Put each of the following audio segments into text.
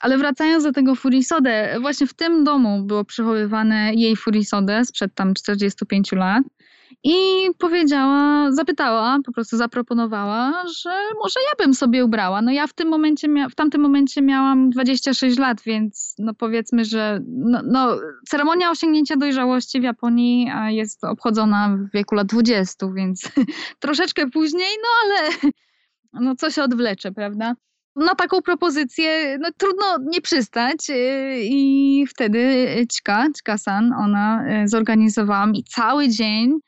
Ale wracając do tego furisodę, właśnie w tym domu było przechowywane jej furisodę sprzed tam 45 lat. I powiedziała, zapytała, po prostu zaproponowała, że może ja bym sobie ubrała. No ja w tym momencie, w tamtym momencie miałam 26 lat, więc no powiedzmy, że no, no, ceremonia osiągnięcia dojrzałości w Japonii jest obchodzona w wieku lat 20, więc troszeczkę później, no ale no co się odwlecze, prawda? Na taką propozycję no, trudno nie przystać y, i wtedy Ćka, Ćka-san, ona y, zorganizowała mi cały dzień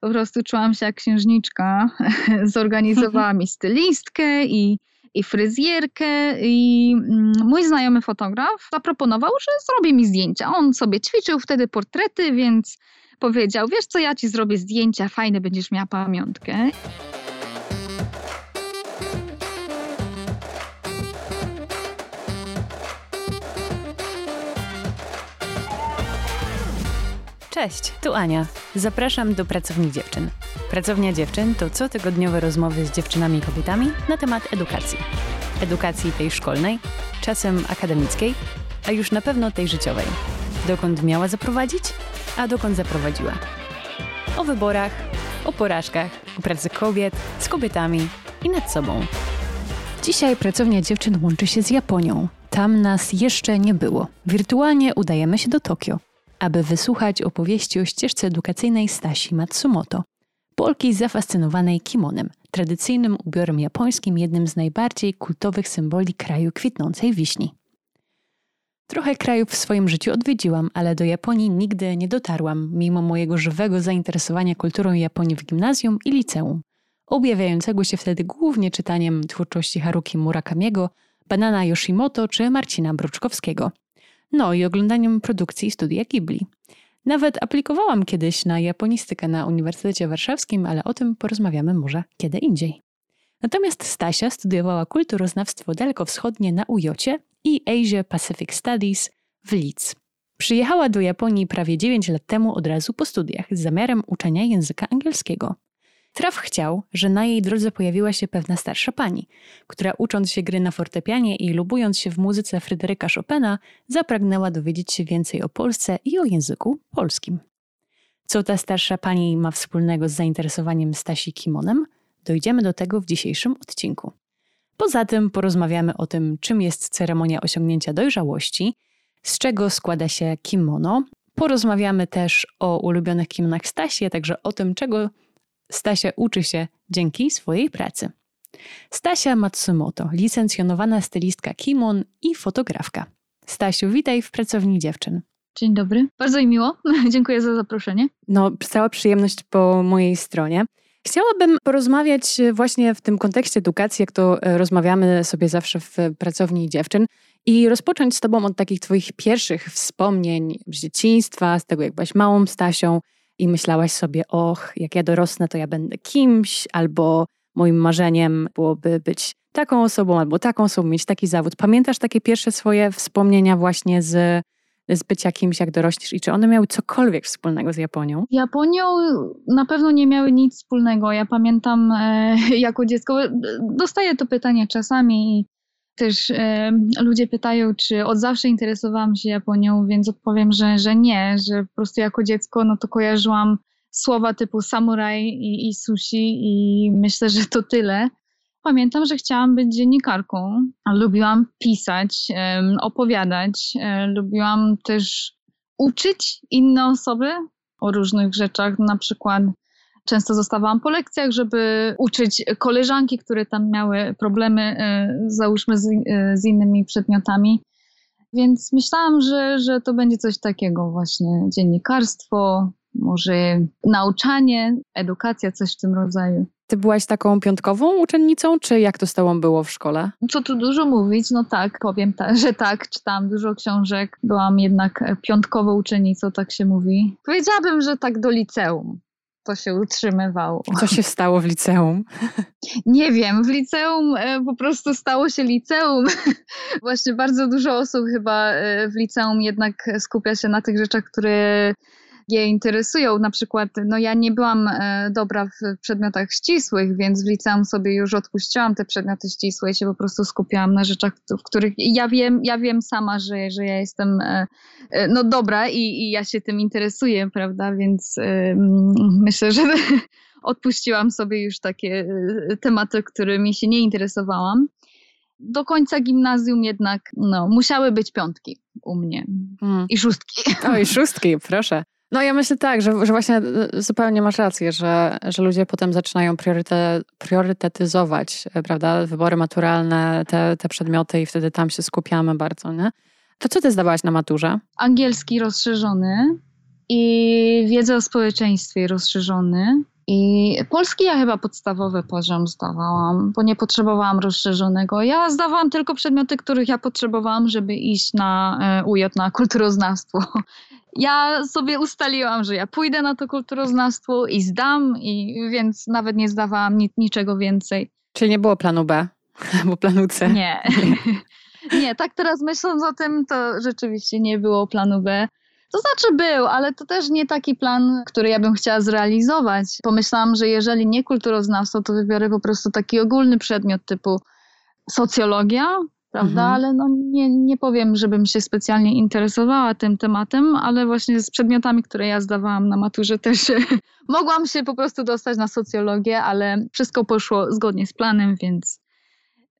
po prostu czułam się jak księżniczka. Zorganizowała mi stylistkę i, i fryzjerkę i mm, mój znajomy fotograf zaproponował, że zrobi mi zdjęcia. On sobie ćwiczył wtedy portrety, więc powiedział, wiesz co, ja ci zrobię zdjęcia, fajne, będziesz miała pamiątkę. Cześć, tu Ania. Zapraszam do Pracowni Dziewczyn. Pracownia Dziewczyn to cotygodniowe rozmowy z dziewczynami i kobietami na temat edukacji. Edukacji tej szkolnej, czasem akademickiej, a już na pewno tej życiowej. Dokąd miała zaprowadzić, a dokąd zaprowadziła. O wyborach, o porażkach, o pracy kobiet, z kobietami i nad sobą. Dzisiaj Pracownia Dziewczyn łączy się z Japonią. Tam nas jeszcze nie było. Wirtualnie udajemy się do Tokio aby wysłuchać opowieści o ścieżce edukacyjnej Stasi Matsumoto, Polki zafascynowanej kimonem, tradycyjnym ubiorem japońskim, jednym z najbardziej kultowych symboli kraju kwitnącej wiśni. Trochę krajów w swoim życiu odwiedziłam, ale do Japonii nigdy nie dotarłam, mimo mojego żywego zainteresowania kulturą Japonii w gimnazjum i liceum, objawiającego się wtedy głównie czytaniem twórczości Haruki Murakamiego, Banana Yoshimoto czy Marcina Bruczkowskiego – no i oglądaniem produkcji studia Ghibli. Nawet aplikowałam kiedyś na japonistykę na Uniwersytecie Warszawskim, ale o tym porozmawiamy może kiedy indziej. Natomiast Stasia studiowała kulturoznawstwo dalekowschodnie na UJOcie i Asia Pacific Studies w Leeds. Przyjechała do Japonii prawie 9 lat temu od razu po studiach z zamiarem uczenia języka angielskiego. Traf chciał, że na jej drodze pojawiła się pewna starsza pani, która ucząc się gry na fortepianie i lubując się w muzyce Fryderyka Chopina, zapragnęła dowiedzieć się więcej o Polsce i o języku polskim. Co ta starsza pani ma wspólnego z zainteresowaniem Stasi kimonem? Dojdziemy do tego w dzisiejszym odcinku. Poza tym porozmawiamy o tym, czym jest ceremonia osiągnięcia dojrzałości, z czego składa się kimono. Porozmawiamy też o ulubionych kimonach Stasi, a także o tym, czego Stasia uczy się dzięki swojej pracy. Stasia Matsumoto, licencjonowana stylistka kimon i fotografka. Stasiu, witaj w Pracowni Dziewczyn. Dzień dobry. Bardzo mi miło. Dziękuję za zaproszenie. No, cała przyjemność po mojej stronie. Chciałabym porozmawiać właśnie w tym kontekście edukacji, jak to e, rozmawiamy sobie zawsze w Pracowni Dziewczyn i rozpocząć z Tobą od takich Twoich pierwszych wspomnień z dzieciństwa, z tego jak byłaś małą Stasią, i myślałaś sobie, och, jak ja dorosnę, to ja będę kimś, albo moim marzeniem byłoby być taką osobą, albo taką osobą, mieć taki zawód. Pamiętasz takie pierwsze swoje wspomnienia właśnie z, z bycia kimś, jak dorośniesz i czy one miały cokolwiek wspólnego z Japonią? Japonią na pewno nie miały nic wspólnego. Ja pamiętam e, jako dziecko, dostaję to pytanie czasami też e, ludzie pytają, czy od zawsze interesowałam się Japonią, więc odpowiem, że, że nie, że po prostu jako dziecko no to kojarzyłam słowa typu samuraj i, i sushi i myślę, że to tyle. Pamiętam, że chciałam być dziennikarką. Lubiłam pisać, opowiadać. E, lubiłam też uczyć inne osoby o różnych rzeczach, na przykład Często zostawałam po lekcjach, żeby uczyć koleżanki, które tam miały problemy, e, załóżmy, z, e, z innymi przedmiotami. Więc myślałam, że, że to będzie coś takiego właśnie dziennikarstwo, może nauczanie, edukacja, coś w tym rodzaju. Ty byłaś taką piątkową uczennicą, czy jak to z tobą było w szkole? Co tu dużo mówić, no tak, powiem ta, że tak, czytałam dużo książek, byłam jednak piątkową uczennicą, tak się mówi. Powiedziałabym, że tak do liceum to się utrzymywało. Co się stało w liceum? Nie wiem, w liceum e, po prostu stało się liceum. Właśnie bardzo dużo osób chyba e, w liceum jednak skupia się na tych rzeczach, które je interesują. Na przykład, no ja nie byłam e, dobra w przedmiotach ścisłych, więc w liceum sobie już odpuściłam te przedmioty ścisłe i się po prostu skupiałam na rzeczach, w których ja wiem, ja wiem sama, że, że ja jestem e, e, no dobra i, i ja się tym interesuję, prawda, więc myślę, że odpuściłam sobie już takie tematy, którymi się nie interesowałam do końca gimnazjum jednak no, musiały być piątki u mnie mm. i szóstki. O, i szóstki, proszę. No ja myślę tak, że, że właśnie e, zupełnie masz rację, że, że ludzie potem zaczynają prioryte, priorytetyzować, e, prawda, wybory maturalne, te, te przedmioty i wtedy tam się skupiamy bardzo, nie? To co ty zdawałaś na maturze? Angielski rozszerzony i wiedzę o społeczeństwie rozszerzony i polski ja chyba podstawowy poziom zdawałam, bo nie potrzebowałam rozszerzonego. Ja zdawałam tylko przedmioty, których ja potrzebowałam, żeby iść na e, UJ, na kulturoznawstwo. Ja sobie ustaliłam, że ja pójdę na to kulturoznawstwo i zdam, i więc nawet nie zdawałam ni niczego więcej. Czyli nie było planu B albo planu C? Nie. nie, tak teraz myśląc o tym, to rzeczywiście nie było planu B. To znaczy był, ale to też nie taki plan, który ja bym chciała zrealizować. Pomyślałam, że jeżeli nie kulturoznawstwo, to wybiorę po prostu taki ogólny przedmiot typu socjologia, prawda? Mhm. Ale no nie, nie powiem, żebym się specjalnie interesowała tym tematem, ale właśnie z przedmiotami, które ja zdawałam na maturze też mogłam się po prostu dostać na socjologię, ale wszystko poszło zgodnie z planem, więc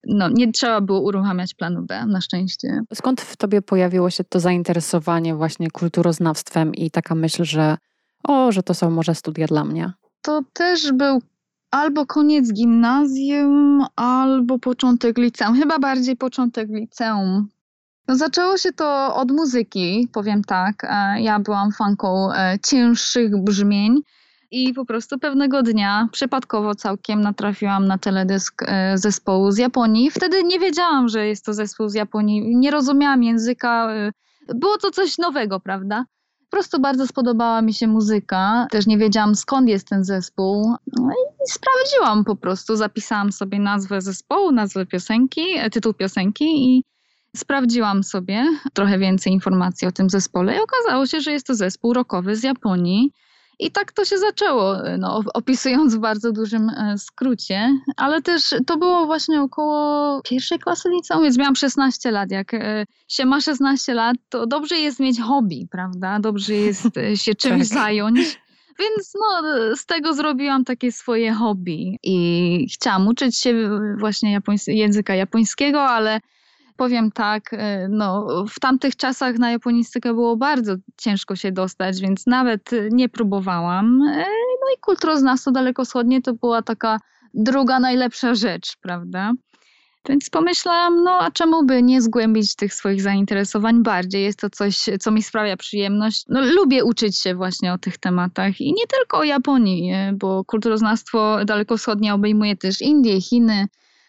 no, nie trzeba było uruchamiać planu B, na szczęście. Skąd w tobie pojawiło się to zainteresowanie właśnie kulturoznawstwem i taka myśl, że o, że to są może studia dla mnie? To też był albo koniec gimnazjum, albo początek liceum. Chyba bardziej początek liceum. No, zaczęło się to od muzyki, powiem tak. E, ja byłam fanką e, cięższych brzmień. I po prostu pewnego dnia, przypadkowo całkiem, natrafiłam na teledysk e, zespołu z Japonii. Wtedy nie wiedziałam, że jest to zespół z Japonii. Nie rozumiałam języka. E, było to coś nowego, prawda? Po prostu bardzo spodobała mi się muzyka. Też nie wiedziałam skąd jest ten zespół. No i sprawdziłam po prostu. Zapisałam sobie nazwę zespołu, nazwę piosenki, e, tytuł piosenki i sprawdziłam sobie trochę więcej informacji o tym zespole i okazało się, że jest to zespół rockowy z Japonii. I tak to się zaczęło, no, opisując w bardzo dużym e, skrócie, ale też to było właśnie około pierwszej klasy liceum, więc miałam 16 lat. Jak e, się ma 16 lat, to dobrze jest mieć hobby, prawda? Dobrze jest e, się czymś tak. zająć. Więc no, z tego zrobiłam takie swoje hobby i chciałam uczyć się właśnie japońs- języka japońskiego, ale powiem tak, e, no, w tamtych czasach na japonistykę było bardzo ciężko się dostać, więc nawet nie próbowałam. E, no i kulturoznawstwo dalekoschodnie to była taka druga najlepsza rzecz, prawda? Więc pomyślałam, no a czemu by nie zgłębić tych swoich zainteresowań bardziej? Jest to coś, co mi sprawia przyjemność. No, lubię uczyć się właśnie o tych tematach i nie tylko o Japonii, e, bo kulturoznawstwo dalekowschodnie obejmuje też Indie, Chiny,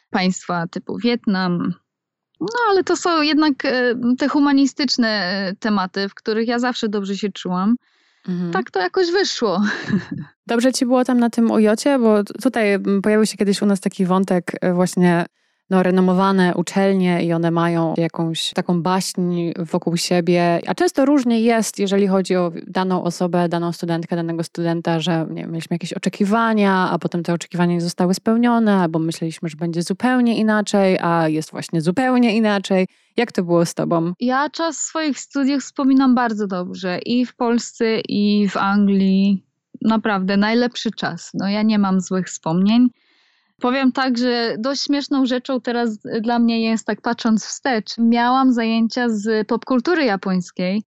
państwa typu Wietnam, no ale to są jednak e, te humanistyczne e, tematy, w których ja zawsze dobrze się czułam. Mhm. Tak to jakoś wyszło. Dobrze ci było tam na tym ujocie, bo tutaj pojawił się kiedyś u nas taki wątek e, właśnie no, renomowane uczelnie i one mają jakąś taką baśń wokół siebie. A często różnie jest, jeżeli chodzi o daną osobę, daną studentkę, danego studenta, że nie, mieliśmy jakieś oczekiwania, a potem te oczekiwania nie zostały spełnione, albo myśleliśmy, że będzie zupełnie inaczej, a jest właśnie zupełnie inaczej. Jak to było z tobą? Ja czas swoich studiów wspominam bardzo dobrze i w Polsce, i w Anglii. Naprawdę najlepszy czas. No ja nie mam złych wspomnień. Powiem tak, że dość śmieszną rzeczą teraz dla mnie jest, tak patrząc wstecz, miałam zajęcia z popkultury japońskiej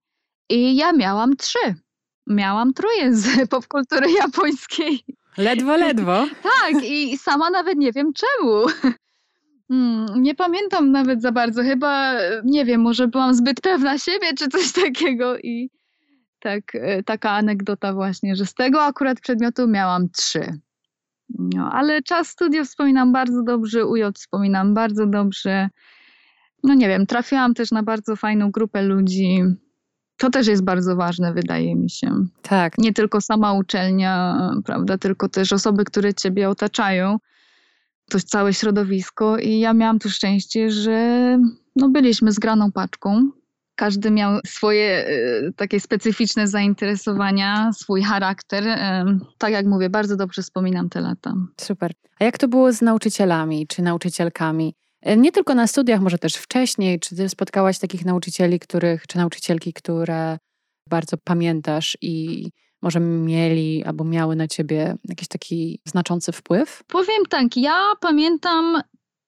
i ja miałam trzy. Miałam troje z popkultury japońskiej. Ledwo, ledwo. tak, i sama nawet nie wiem czemu. Hmm, nie pamiętam nawet za bardzo. Chyba, nie wiem, może byłam zbyt pewna siebie, czy coś takiego. I tak, e, taka anegdota właśnie, że z tego akurat przedmiotu miałam trzy. No, ale czas studiów wspominam bardzo dobrze, UJ wspominam bardzo dobrze. No nie wiem, trafiłam też na bardzo fajną grupę ludzi. To też jest bardzo ważne, wydaje mi się. Tak. Nie tylko sama uczelnia, prawda, tylko też osoby, które ciebie otaczają. To całe środowisko i ja miałam tu szczęście, że no byliśmy zgraną paczką każdy miał swoje y, takie specyficzne zainteresowania, swój charakter. Y, tak jak mówię, bardzo dobrze wspominam te lata. Super. A jak to było z nauczycielami czy nauczycielkami? E, nie tylko na studiach, może też wcześniej. Czy ty spotkałaś takich nauczycieli, których, czy nauczycielki, które bardzo pamiętasz i może mieli albo miały na ciebie jakiś taki znaczący wpływ? Powiem tak, ja pamiętam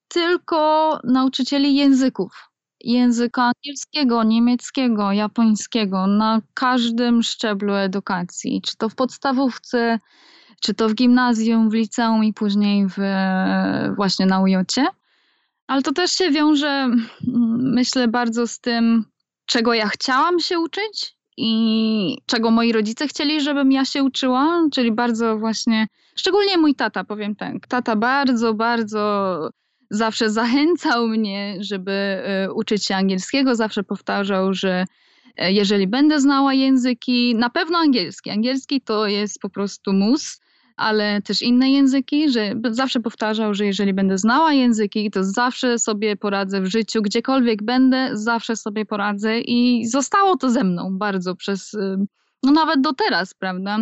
tylko nauczycieli języków. Języka angielskiego, niemieckiego, japońskiego na każdym szczeblu edukacji, czy to w podstawówce, czy to w gimnazjum, w liceum i później w, właśnie na ujocie. Ale to też się wiąże, myślę, bardzo z tym, czego ja chciałam się uczyć i czego moi rodzice chcieli, żebym ja się uczyła, czyli bardzo właśnie, szczególnie mój tata, powiem tak. Tata bardzo, bardzo zawsze zachęcał mnie, żeby e, uczyć się angielskiego, zawsze powtarzał, że e, jeżeli będę znała języki, na pewno angielski. Angielski to jest po prostu mus ale też inne języki, że zawsze powtarzał, że jeżeli będę znała języki, to zawsze sobie poradzę w życiu, gdziekolwiek będę, zawsze sobie poradzę i zostało to ze mną bardzo przez, y, no nawet do teraz, prawda?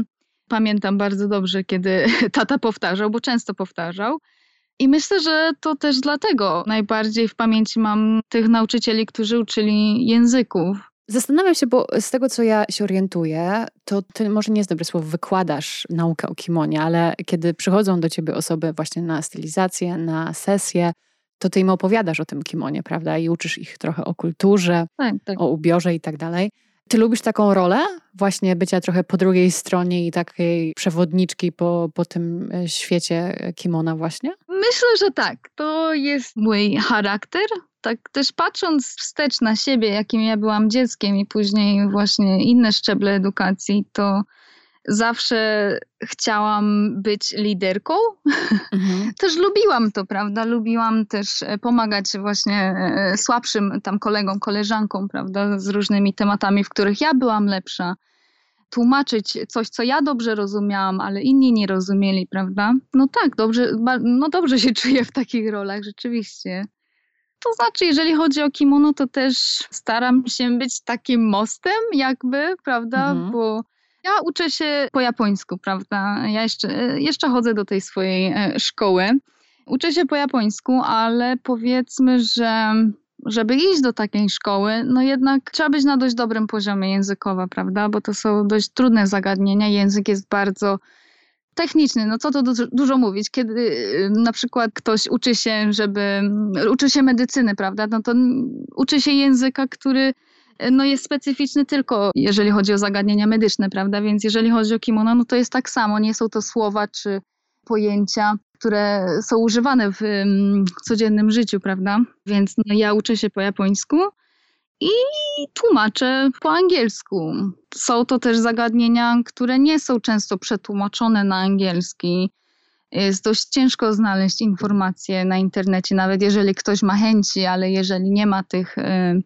Pamiętam bardzo dobrze, kiedy tata powtarzał, bo często powtarzał. I myślę, że to też dlatego najbardziej w pamięci mam tych nauczycieli, którzy uczyli języków. Zastanawiam się, bo z tego, co ja się orientuję, to ty może nie jest dobre słowo, wykładasz naukę o kimonie, ale kiedy przychodzą do ciebie osoby właśnie na stylizację, na sesję, to ty im opowiadasz o tym kimonie, prawda? I uczysz ich trochę o kulturze, tak, tak. o ubiorze i tak dalej. Ty lubisz taką rolę, właśnie bycia trochę po drugiej stronie i takiej przewodniczki po, po tym e, świecie kimona właśnie? Myślę, że tak. To jest mój charakter tak też patrząc wstecz na siebie, jakim ja byłam dzieckiem i później właśnie inne szczeble edukacji, to zawsze chciałam być liderką. Mhm. też lubiłam to, prawda? Lubiłam też e, pomagać właśnie e, słabszym tam kolegom, koleżankom, prawda? Z różnymi tematami, w których ja byłam lepsza. Tłumaczyć coś, co ja dobrze rozumiałam, ale inni nie rozumieli, prawda? No tak, dobrze, no dobrze się czuję w takich rolach, rzeczywiście. To znaczy, jeżeli chodzi o kimono, to też staram się być takim mostem, jakby, prawda? Mhm. Bo ja uczę się po japońsku, prawda? Ja jeszcze, jeszcze chodzę do tej swojej e, szkoły. Uczę się po japońsku, ale powiedzmy, że żeby iść do takiej szkoły, no jednak trzeba być na dość dobrym poziomie językowym, prawda? Bo to są dość trudne zagadnienia. Język jest bardzo techniczny, no co to dużo, mówić, kiedy y, na przykład ktoś uczy się, żeby, uczy się medycyny, prawda, no to uczy się języka, który no jest specyficzny tylko jeżeli chodzi o zagadnienia medyczne, prawda, więc jeżeli chodzi o kimono, no to jest tak samo, nie są to słowa czy pojęcia, które są używane w codziennym życiu, prawda, więc no, ja uczę się po japońsku, i tłumaczę po angielsku. Są to też zagadnienia, które nie są często przetłumaczone na angielski. Jest dość ciężko znaleźć informacje na internecie, nawet jeżeli ktoś ma chęci, ale jeżeli nie ma tych, y,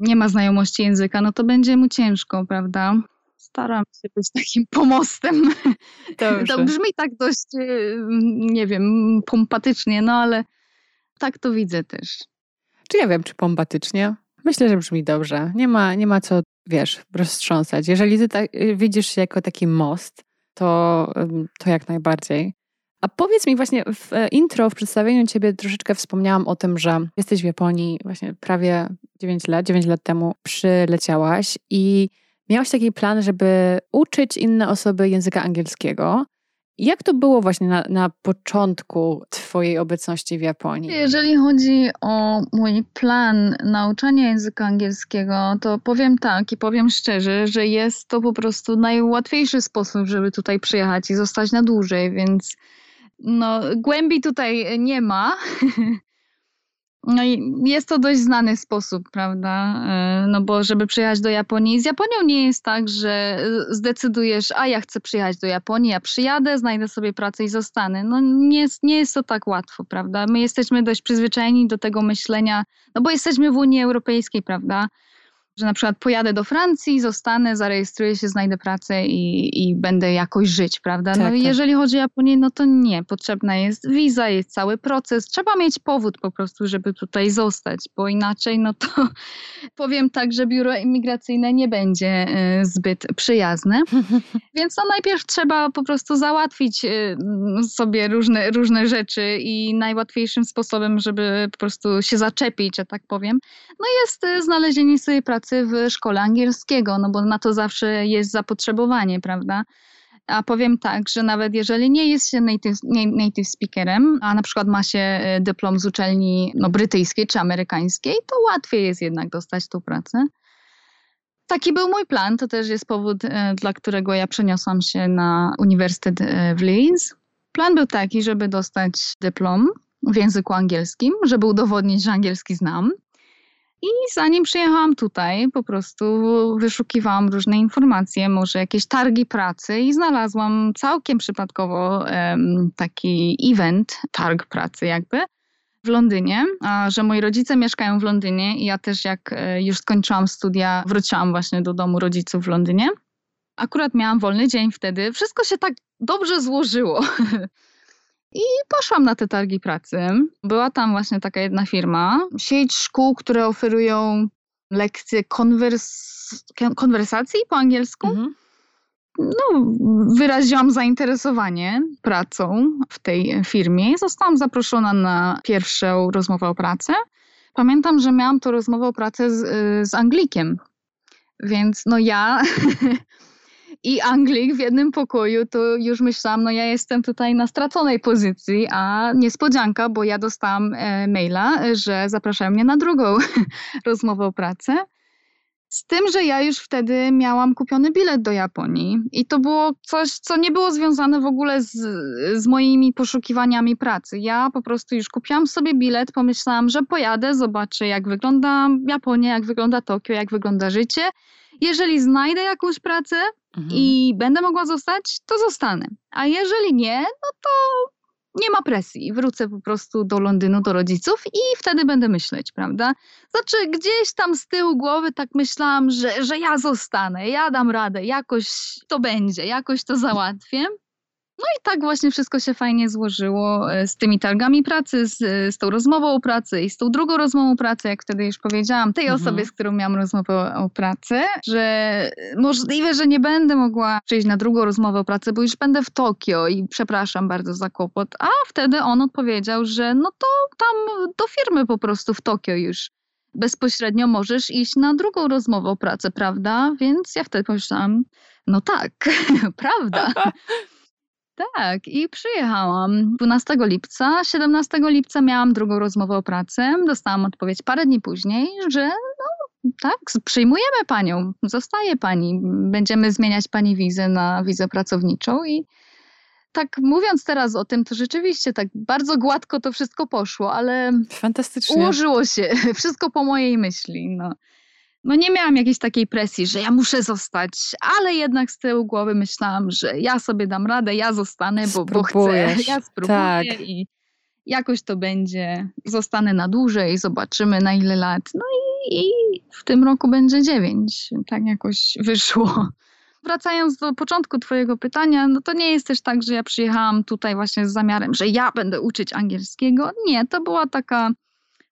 nie ma znajomości języka, no to będzie mu ciężko, prawda? Staram się być takim pomostem. Dobrze. To brzmi tak dość, y, nie wiem, pompatycznie, no ale tak to widzę też. Czy ja wiem, czy pompatycznie? Myślę, że brzmi dobrze. Nie ma, nie ma co, wiesz, roztrząsać. Jeżeli ty tak, widzisz się jako taki most, to, to jak najbardziej. A powiedz mi właśnie w e, intro, w przedstawieniu ciebie troszeczkę wspomniałam o tym, że jesteś w Japonii właśnie prawie 9 lat, 9 lat temu przyleciałaś i miałaś taki plan, żeby uczyć inne osoby języka angielskiego. Jak to było właśnie na, na początku Twojej obecności w Japonii? Jeżeli chodzi o mój plan nauczania języka angielskiego, to powiem tak i powiem szczerze, że jest to po prostu najłatwiejszy sposób, żeby tutaj przyjechać i zostać na dłużej, więc no, głębi tutaj nie ma. No i jest to dość znany sposób, prawda? E, no bo żeby przyjechać do Japonii, z Japonią nie jest tak, że zdecydujesz, a ja chcę przyjechać do Japonii, ja przyjadę, znajdę sobie pracę i zostanę. No nie jest, nie jest to tak łatwo, prawda? My jesteśmy dość przyzwyczajeni do tego myślenia, no bo jesteśmy w Unii Europejskiej, prawda? Że na przykład pojadę do Francji, zostanę, zarejestruję się, znajdę pracę i, i będę jakoś żyć, prawda? No Tak, i tak. jeżeli chodzi o Japonię, no to nie. Potrzebna jest wiza, jest cały proces. Trzeba mieć powód po prostu, żeby tutaj zostać, bo inaczej, no to powiem tak, że biuro imigracyjne nie będzie e, zbyt przyjazne. Więc no najpierw trzeba po prostu załatwić y, sobie różne, różne rzeczy i najłatwiejszym sposobem, żeby po prostu się zaczepić, że tak powiem, no jest y, znalezienie sobie pracy w szkole angielskiego, no bo na to zawsze jest zapotrzebowanie, prawda? A powiem tak, że nawet jeżeli nie jest się native, native speakerem, a na przykład ma się y, dyplom z uczelni no, brytyjskiej czy amerykańskiej, to łatwiej jest jednak dostać tą pracę. Taki był mój plan. To też jest powód, e, dla którego ja przeniosłam się na Uniwersytet e, w Leeds. Plan był taki, żeby dostać dyplom w języku angielskim, żeby udowodnić, że angielski znam. I zanim przyjechałam tutaj, po prostu wyszukiwałam różne informacje, może jakieś targi pracy i znalazłam całkiem przypadkowo taki event, targ pracy jakby, w Londynie, a że moi rodzice mieszkają w Londynie i ja też jak e, już skończyłam studia, wróciłam właśnie do domu rodziców w Londynie. Akurat miałam wolny dzień wtedy. Wszystko się tak dobrze złożyło. I poszłam na te targi pracy. Była tam właśnie taka jedna firma, sieć szkół, które oferują lekcje konwers- konwersacji po angielsku Mhm. no, wyraziłam zainteresowanie pracą w tej firmie. Zostałam zaproszona na pierwszą rozmowę o pracę. Pamiętam, że miałam to rozmowę o pracę z, y, z Anglikiem. Więc no ja i Anglik w jednym pokoju, to już myślałam, no ja jestem tutaj na straconej pozycji, a niespodzianka, bo ja dostałam e, maila, że zapraszają mnie na drugą rozmowę o pracę. Z tym, że ja już wtedy miałam kupiony bilet do Japonii i to było coś, co nie było związane w ogóle z, z moimi poszukiwaniami pracy. Ja po prostu już kupiłam sobie bilet, pomyślałam, że pojadę, zobaczę jak wygląda Japonia, jak wygląda Tokio, jak wygląda życie. Jeżeli znajdę jakąś pracę Mhm. i będę mogła zostać, to zostanę. A jeżeli nie, no to nie ma presji. Wrócę po prostu do Londynu, do rodziców i wtedy będę myśleć, prawda? Znaczy, gdzieś tam z tyłu głowy tak myślałam, że, że ja zostanę, ja dam radę, jakoś to będzie, jakoś to załatwię. No i tak właśnie wszystko się fajnie złożyło e, z tymi targami pracy, z, z tą rozmową o pracy i z tą drugą rozmową o pracy, jak wtedy już powiedziałam, tej Mhm. osobie, z którą miałam rozmowę o, o pracy, że możliwe, że nie będę mogła przyjść na drugą rozmowę o pracy, bo już będę w Tokio i przepraszam bardzo za kłopot. A wtedy on odpowiedział, że no to tam do firmy po prostu w Tokio już bezpośrednio możesz iść na drugą rozmowę o pracę, prawda? Więc ja wtedy pomyślałam, no tak, prawda. Tak, i przyjechałam 12 lipca. 17 lipca miałam drugą rozmowę o pracę. Dostałam odpowiedź parę dni później, że no tak, przyjmujemy panią, zostaje pani. Będziemy zmieniać pani wizę na wizę pracowniczą i tak mówiąc teraz o tym, to rzeczywiście tak bardzo gładko to wszystko poszło, ale Fantastycznie. ułożyło się wszystko po mojej myśli. No. No nie miałam jakiejś takiej presji, że ja muszę zostać, ale jednak z tyłu głowy myślałam, że ja sobie dam radę, ja zostanę, bo, bo chcę, ja spróbuję Tak. i jakoś to będzie. Zostanę na dłużej, zobaczymy na ile lat. No i, i w tym roku będzie dziewięć. Tak jakoś wyszło. Wracając do początku Twojego pytania, no to nie jest też tak, że ja przyjechałam tutaj właśnie z zamiarem, że ja będę uczyć angielskiego. Nie, to była taka,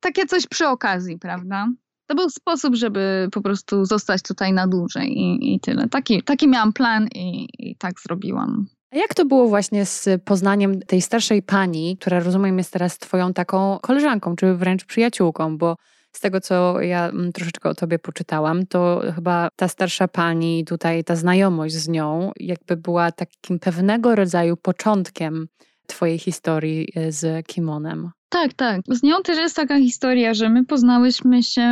takie coś przy okazji, prawda? To był sposób, żeby po prostu zostać tutaj na dłużej i, i tyle. Taki, taki miałam plan i, i tak zrobiłam. A jak to było właśnie z poznaniem tej starszej pani, która rozumiem jest teraz twoją taką koleżanką, czy wręcz przyjaciółką, bo z tego, co ja mm, troszeczkę o tobie poczytałam, to chyba ta starsza pani, tutaj ta znajomość z nią, jakby była takim pewnego rodzaju początkiem twojej historii e, z kimonem. Tak, tak. Z nią też jest taka historia, że my poznałyśmy się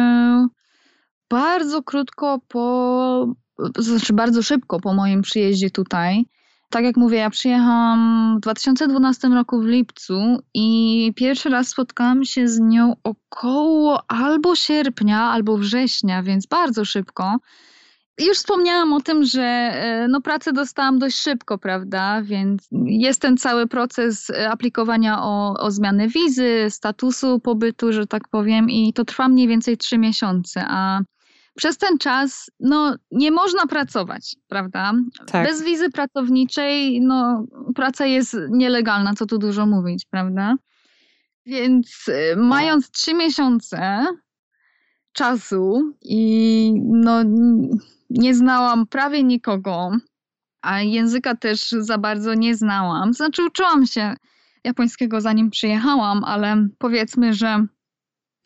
bardzo krótko po, znaczy bardzo szybko po moim przyjeździe tutaj. Tak jak mówię, ja przyjechałam w 2012 roku w lipcu i pierwszy raz spotkałam się z nią około albo sierpnia, albo września, więc bardzo szybko. Już wspomniałam o tym, że e, no, pracę dostałam dość szybko, prawda? Więc jest ten cały proces e, aplikowania o, o zmianę wizy, statusu pobytu, że tak powiem, i to trwa mniej więcej trzy miesiące. A przez ten czas no, nie można pracować, prawda? Tak. Bez wizy pracowniczej no, praca jest nielegalna, co tu dużo mówić, prawda? Więc y, mając trzy miesiące czasu i no, nie znałam prawie nikogo, a języka też za bardzo nie znałam. Znaczy uczyłam się japońskiego zanim przyjechałam, ale powiedzmy, że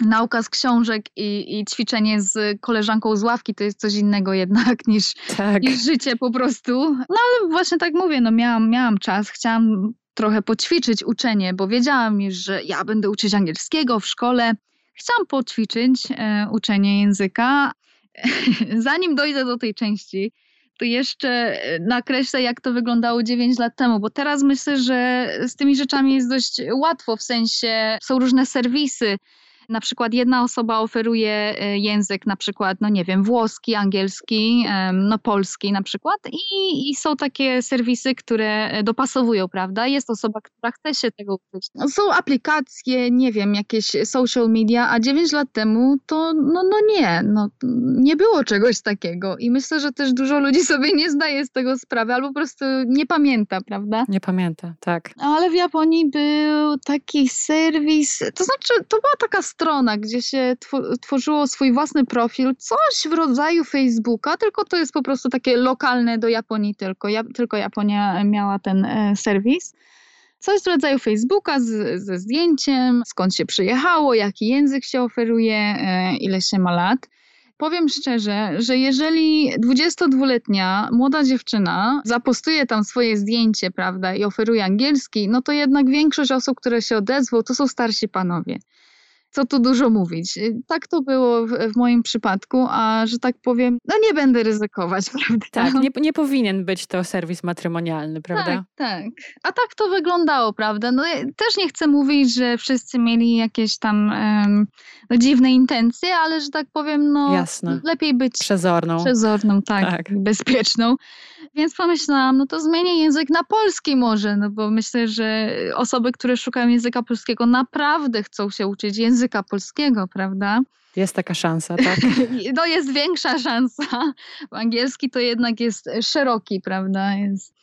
nauka z książek i, i, ćwiczenie z koleżanką z ławki to jest coś innego jednak niż, tak. niż życie po prostu. No ale właśnie tak mówię, no miałam, miałam czas, chciałam trochę poćwiczyć uczenie, bo wiedziałam już, że ja będę uczyć angielskiego w szkole. Chciałam poćwiczyć e, uczenie języka. Zanim dojdę do tej części, to jeszcze e, nakreślę, jak to wyglądało 9 lat temu, bo teraz myślę, że z tymi rzeczami jest dość łatwo, w sensie są różne serwisy, na przykład jedna osoba oferuje e, język, na przykład, no nie wiem, włoski, angielski, no polski na przykład i, i są takie serwisy, które e, dopasowują, prawda? Jest osoba, która chce się tego uczyć. No, są aplikacje, nie wiem, jakieś social media, a 9 lat temu to no, no nie, no nie było czegoś takiego i myślę, że też dużo ludzi sobie nie zdaje z tego sprawy albo po prostu nie pamięta, prawda? Nie pamięta, tak. Ale w Japonii był taki serwis, to znaczy to była taka strona, gdzie się tworzyło swój własny profil, coś w rodzaju Facebooka, tylko to jest po prostu takie lokalne do Japonii tylko. Ja, tylko Japonia miała ten e, serwis. Coś w rodzaju Facebooka z, ze zdjęciem, skąd się przyjechało, jaki język się oferuje, e, ile się ma lat. Powiem szczerze, że jeżeli 22-letnia młoda dziewczyna zapostuje tam swoje zdjęcie, prawda, i oferuje angielski, no to jednak większość osób, które się odezwą, to są starsi panowie co tu dużo mówić. Y, tak to było w, w, moim przypadku, a że tak powiem, no nie będę ryzykować, prawda? Tak, nie, nie powinien być to serwis matrymonialny, prawda? Tak, tak. A tak to wyglądało, prawda? No też nie chcę mówić, że wszyscy mieli jakieś tam um, no, dziwne intencje, ale że tak powiem, no Jasne. lepiej być przezorną. Przezorną, tak, tak. bezpieczną. Więc pomyślałam, no to zmienię język na polski może, no bo myślę, że osoby, które szukają języka polskiego naprawdę chcą się uczyć języka polskiego, prawda? Jest taka szansa, tak? No jest większa szansa. Angielski to jednak jest szeroki, prawda? Jest...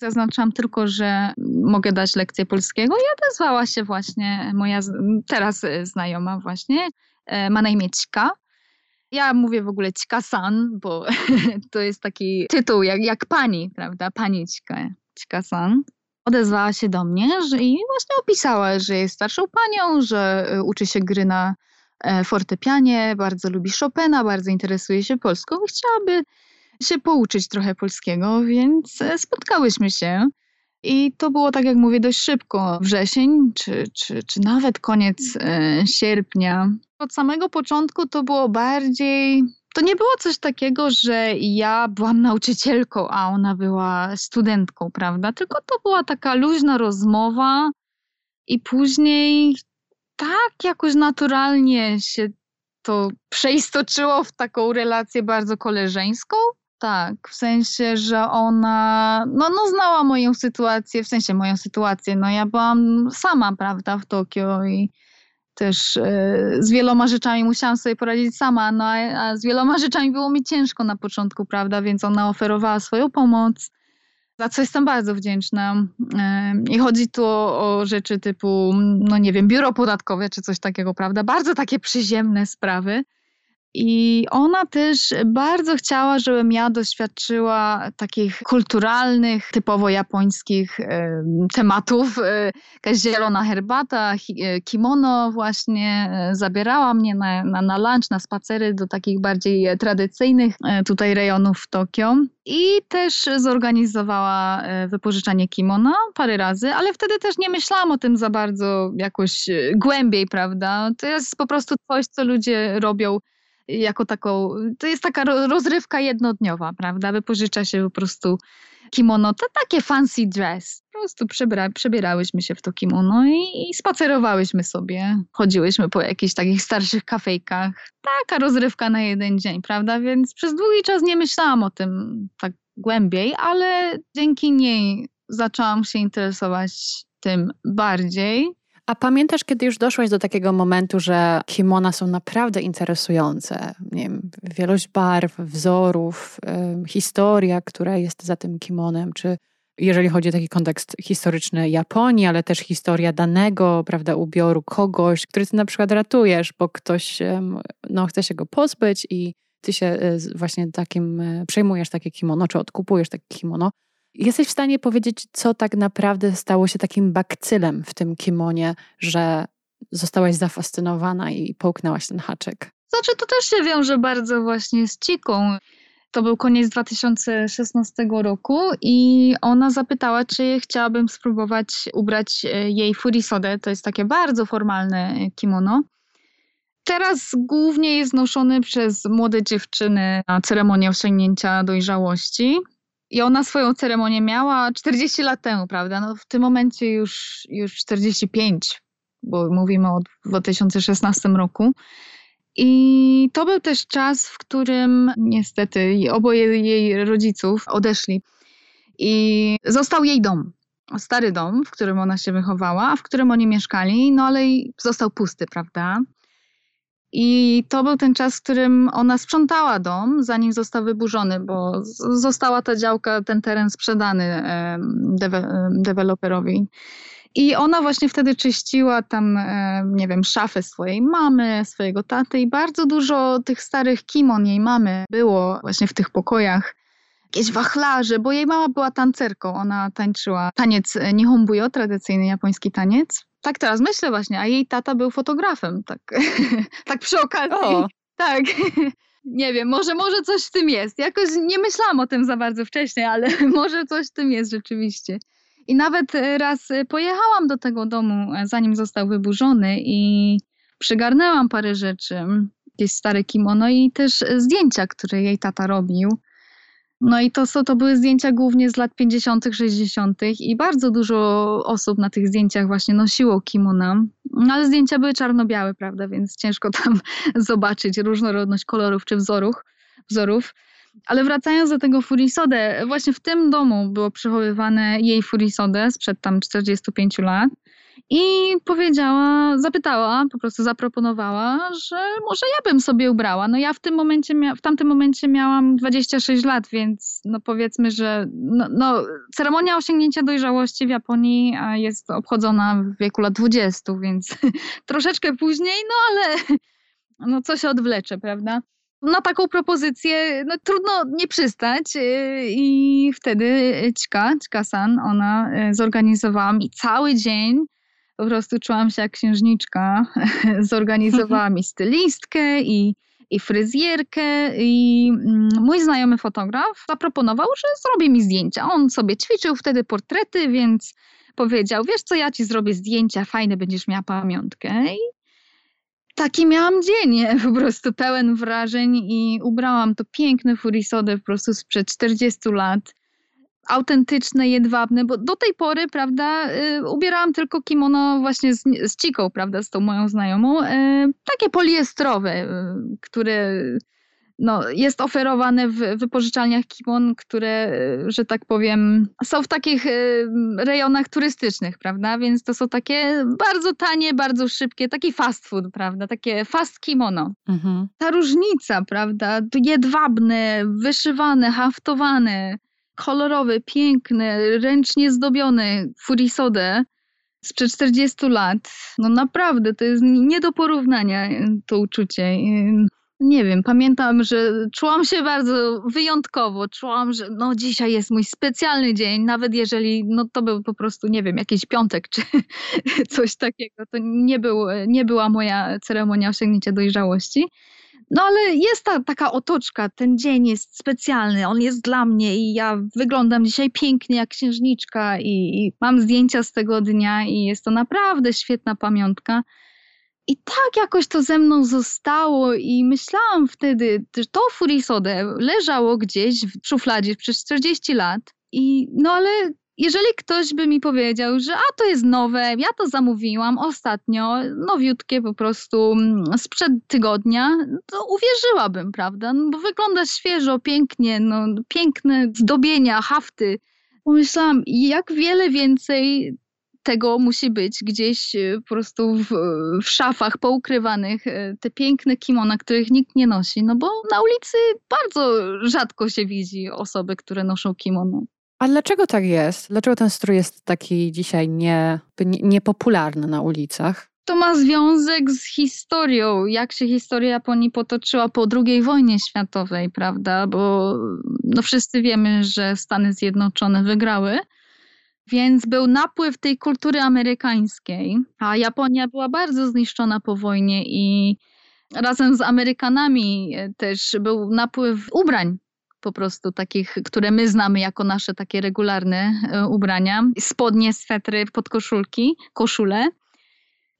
Zaznaczam tylko, że mogę dać lekcję polskiego i odezwała się właśnie moja teraz znajoma właśnie, e, ma na imię Cika ja mówię w ogóle Cika-san, bo to jest taki tytuł jak, jak pani, prawda? Pani Cika-san. Odezwała się do mnie że, i właśnie opisała, że jest starszą panią, że e, uczy się gry na e, fortepianie, bardzo lubi Chopina, bardzo interesuje się polską i chciałaby się pouczyć trochę polskiego, więc e, spotkałyśmy się. I to było, tak jak mówię, dość szybko. Wrzesień, czy, czy, czy nawet koniec e, sierpnia. Od samego początku to było bardziej. To nie było coś takiego, że ja byłam nauczycielką, a ona była studentką, prawda? Tylko to była taka luźna rozmowa, i później tak jakoś naturalnie się to przeistoczyło w taką relację bardzo koleżeńską. Tak, w sensie, że ona, no, no znała moją sytuację, w sensie moją sytuację, no ja byłam sama, prawda, w Tokio i też e, z wieloma rzeczami musiałam sobie poradzić sama, no a, z wieloma rzeczami było mi ciężko na początku, prawda, więc ona oferowała swoją pomoc, za co jestem bardzo wdzięczna. E, I chodzi tu o, o rzeczy typu, no nie wiem, biuro podatkowe czy coś takiego, prawda, bardzo takie przyziemne sprawy. I ona też bardzo chciała, żebym ja doświadczyła takich kulturalnych, typowo japońskich tematów. E, jakaś zielona herbata, e, kimono właśnie e, zabierała mnie na, na, na lunch, na spacery do takich bardziej tradycyjnych tutaj rejonów w Tokio. I też zorganizowała wypożyczanie kimona parę razy, ale wtedy też nie myślałam o tym za bardzo jakoś głębiej, prawda? To jest po prostu coś, co ludzie robią jako taką, to jest taka rozrywka jednodniowa, prawda? Wypożycza się po prostu kimono, to takie fancy dress. Po prostu przebra, przebierałyśmy się w to kimono i, i spacerowałyśmy sobie. Chodziłyśmy po jakichś takich starszych kafejkach. Taka rozrywka na jeden dzień, prawda? Więc przez długi czas nie myślałam o tym tak głębiej, ale dzięki niej zaczęłam się interesować tym bardziej. A pamiętasz, kiedy już doszłaś do takiego momentu, że kimona są naprawdę interesujące? Nie wiem, wielość barw, wzorów, historia, która jest za tym kimonem, czy jeżeli chodzi o taki kontekst historyczny Japonii, ale też historia danego, prawda, ubioru kogoś, który ty na przykład ratujesz, bo ktoś no, chce się go pozbyć i ty się e, właśnie takim e, przejmujesz takie kimono, czy odkupujesz takie kimono. Jesteś w stanie powiedzieć, co tak naprawdę stało się takim bakcylem w tym kimonie, że zostałaś zafascynowana i połknęłaś ten haczyk? Znaczy, to też się wiąże bardzo właśnie z Ciką. To był koniec 2016 roku i ona zapytała, czy chciałabym spróbować ubrać e, jej furisodę. To jest takie bardzo formalne kimono. Teraz głównie jest noszony przez młode dziewczyny na ceremonię osiągnięcia dojrzałości. I ona swoją ceremonię miała 40 lat temu, prawda? No w tym momencie już, już 45, bo mówimy o 2016 roku. I to był też czas, w którym niestety oboje jej rodziców odeszli. I został jej dom. Stary dom, w którym ona się wychowała, w którym oni mieszkali, no ale został pusty, prawda? I to był ten czas, w którym ona sprzątała dom, zanim został wyburzony, bo została ta działka, ten teren sprzedany deweloperowi. I ona właśnie wtedy czyściła tam, nie wiem, szafę swojej mamy, swojego taty i bardzo dużo tych starych kimon jej mamy było właśnie w tych pokojach. Jakieś wachlarze, bo jej mama była tancerką, ona tańczyła taniec nihonbuyo, tradycyjny japoński taniec. Tak teraz myślę właśnie, a jej tata był fotografem, tak, tak przy okazji. O. Tak. Nie wiem, może, może coś w tym jest. Jakoś nie myślałam o tym za bardzo wcześniej, ale może coś w tym jest rzeczywiście. I nawet raz pojechałam do tego domu, zanim został wyburzony i przygarnęłam parę rzeczy, jakieś stare kimono i też zdjęcia, które jej tata robił. No i to, są, to były zdjęcia głównie z lat 50., 60. i bardzo dużo osób na tych zdjęciach właśnie nosiło kimona. No ale zdjęcia były czarno-białe, prawda, więc ciężko tam zobaczyć różnorodność kolorów czy wzorów. wzorów. Ale wracając do tego furisodę, właśnie w tym domu było przechowywane jej furisodę sprzed tam 45 lat. I powiedziała, zapytała, po prostu zaproponowała, że może ja bym sobie ubrała. No ja w tym momencie, w tamtym momencie miałam 26 lat, więc no powiedzmy, że no, no, ceremonia osiągnięcia dojrzałości w Japonii jest obchodzona w wieku lat 20, więc troszeczkę później, no ale no co się odwlecze, prawda? Na taką propozycję no, trudno nie przystać y, i wtedy Ćka, Ćka-san, ona y, zorganizowała mi cały dzień po prostu czułam się jak księżniczka. Zorganizowała mi stylistkę i, i fryzjerkę i mm, mój znajomy fotograf zaproponował, że zrobi mi zdjęcia. On sobie ćwiczył wtedy portrety, więc powiedział, wiesz co, ja ci zrobię zdjęcia, fajne będziesz miała pamiątkę. I taki miałam dzień, po prostu pełen wrażeń i ubrałam to piękne furisody po prostu sprzed 40 lat autentyczne, jedwabne, bo do tej pory, prawda, y, ubierałam tylko kimono właśnie z, z ciką, prawda, z tą moją znajomą, y, takie poliestrowe, y, które no, jest oferowane w wypożyczalniach kimon, które, że tak powiem, są w takich rejonach turystycznych, prawda? Więc to są takie bardzo tanie, bardzo szybkie, taki fast food, prawda? Takie fast kimono. Mhm. Ta różnica, prawda? Jedwabne, wyszywane, haftowane, kolorowy, piękny, ręcznie zdobiony Furisode sprzed 40 lat. No naprawdę, to jest nie do porównania to uczucie. Nie wiem, pamiętam, że czułam się bardzo wyjątkowo. Czułam, że no dzisiaj jest mój specjalny dzień, nawet jeżeli no to był po prostu, nie wiem, jakiś piątek czy coś takiego. To nie, był, nie była moja ceremonia osiągnięcia dojrzałości. No ale jest ta taka otoczka, ten dzień jest specjalny, on jest dla mnie i ja wyglądam dzisiaj pięknie jak księżniczka i, i mam zdjęcia z tego dnia i jest to naprawdę świetna pamiątka. I tak jakoś to ze mną zostało i myślałam wtedy, że to Furisode leżało gdzieś w szufladzie przez 40 lat. I no ale jeżeli ktoś by mi powiedział, że a to jest nowe, ja to zamówiłam ostatnio, nowiutkie po prostu mm, sprzed tygodnia, to uwierzyłabym, prawda? No, bo wygląda świeżo, pięknie, no, piękne zdobienia, hafty. Pomyślałam, jak wiele więcej tego musi być gdzieś e, po prostu w, w szafach poukrywanych e, te piękne kimona, których nikt nie nosi, no bo na ulicy bardzo rzadko się widzi osoby, które noszą kimono. A dlaczego tak jest? Dlaczego ten strój jest taki dzisiaj nie, niepopularny na ulicach? To ma związek z historią, jak się historia Japonii potoczyła po II wojnie światowej, prawda? Bo no wszyscy wiemy, że Stany Zjednoczone wygrały, więc był napływ tej kultury amerykańskiej, a Japonia była bardzo zniszczona po wojnie i razem z Amerykanami też był napływ ubrań po prostu takich, które my znamy jako nasze takie regularne e, ubrania. Spodnie, swetry, podkoszulki, koszule.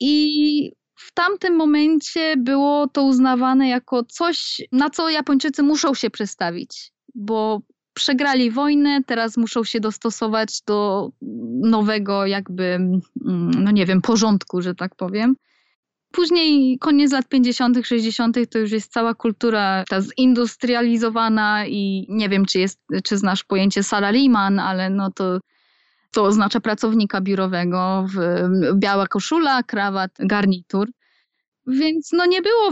I w tamtym momencie było to uznawane jako coś, na co Japończycy muszą się przestawić, bo przegrali wojnę, teraz muszą się dostosować do nowego, jakby, mm, no nie wiem, porządku, że tak powiem. Później, koniec lat 50., 60., to już jest cała kultura ta zindustrializowana i nie wiem, czy, jest, czy znasz pojęcie salaryman, ale no to, to oznacza pracownika biurowego, biała koszula, krawat, garnitur. Więc no nie było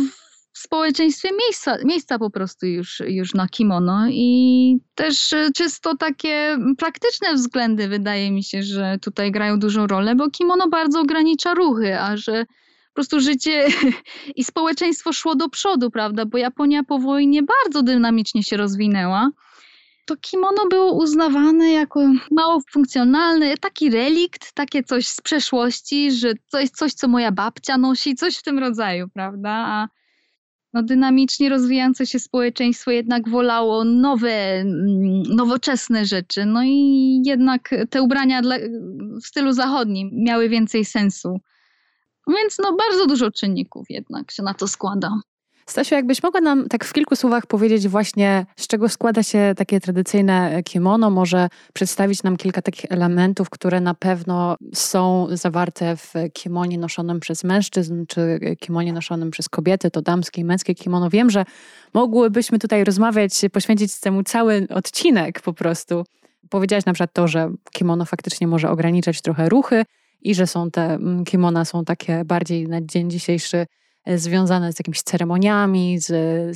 w społeczeństwie miejsca, miejsca po prostu już, już na kimono i też czysto takie praktyczne względy wydaje mi się, że tutaj grają dużą rolę, bo kimono bardzo ogranicza ruchy, a że prostu życie i społeczeństwo szło do przodu, prawda? Bo Japonia po wojnie bardzo dynamicznie się rozwinęła. To kimono było uznawane jako mało funkcjonalne, taki relikt, takie coś z przeszłości, że jest coś, co moja babcia nosi, coś w tym rodzaju, prawda? A no, dynamicznie rozwijające się społeczeństwo jednak wolało nowe, mm, nowoczesne rzeczy. No i jednak te ubrania dla, w stylu zachodnim miały więcej sensu. Więc no bardzo dużo czynników jednak się na to składa. Stasiu, jakbyś mogła nam tak w kilku słowach powiedzieć właśnie, z czego składa się takie tradycyjne kimono, może przedstawić nam kilka takich elementów, które na pewno są zawarte w kimonie noszonym przez mężczyzn, czy kimonie noszonym przez kobiety, to damskie i męskie kimono. Wiem, że mogłybyśmy tutaj rozmawiać, poświęcić temu cały odcinek po prostu. Powiedziałaś na przykład to, że kimono faktycznie może ograniczać trochę ruchy, i że są te mm, kimona są takie bardziej na dzień dzisiejszy e, związane z jakimiś ceremoniami, z,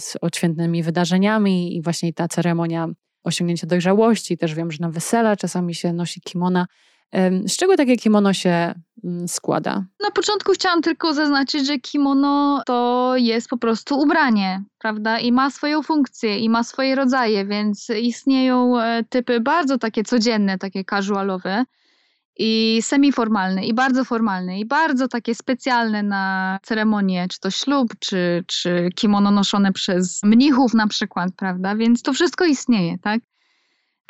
z odświętnymi wydarzeniami i właśnie ta ceremonia osiągnięcia dojrzałości. Też wiem, że na wesela czasami się nosi kimona. Z czego takie kimono się mm, składa? Na początku chciałam tylko zaznaczyć, że kimono to jest po prostu ubranie, prawda? I ma swoją funkcję, i ma swoje rodzaje, więc istnieją e, typy bardzo takie codzienne, takie casualowe i semiformalne, i bardzo formalne, i bardzo takie specjalne na ceremonie, czy to ślub, czy, czy kimono noszone przez mnichów na przykład, prawda? Więc to wszystko istnieje, tak?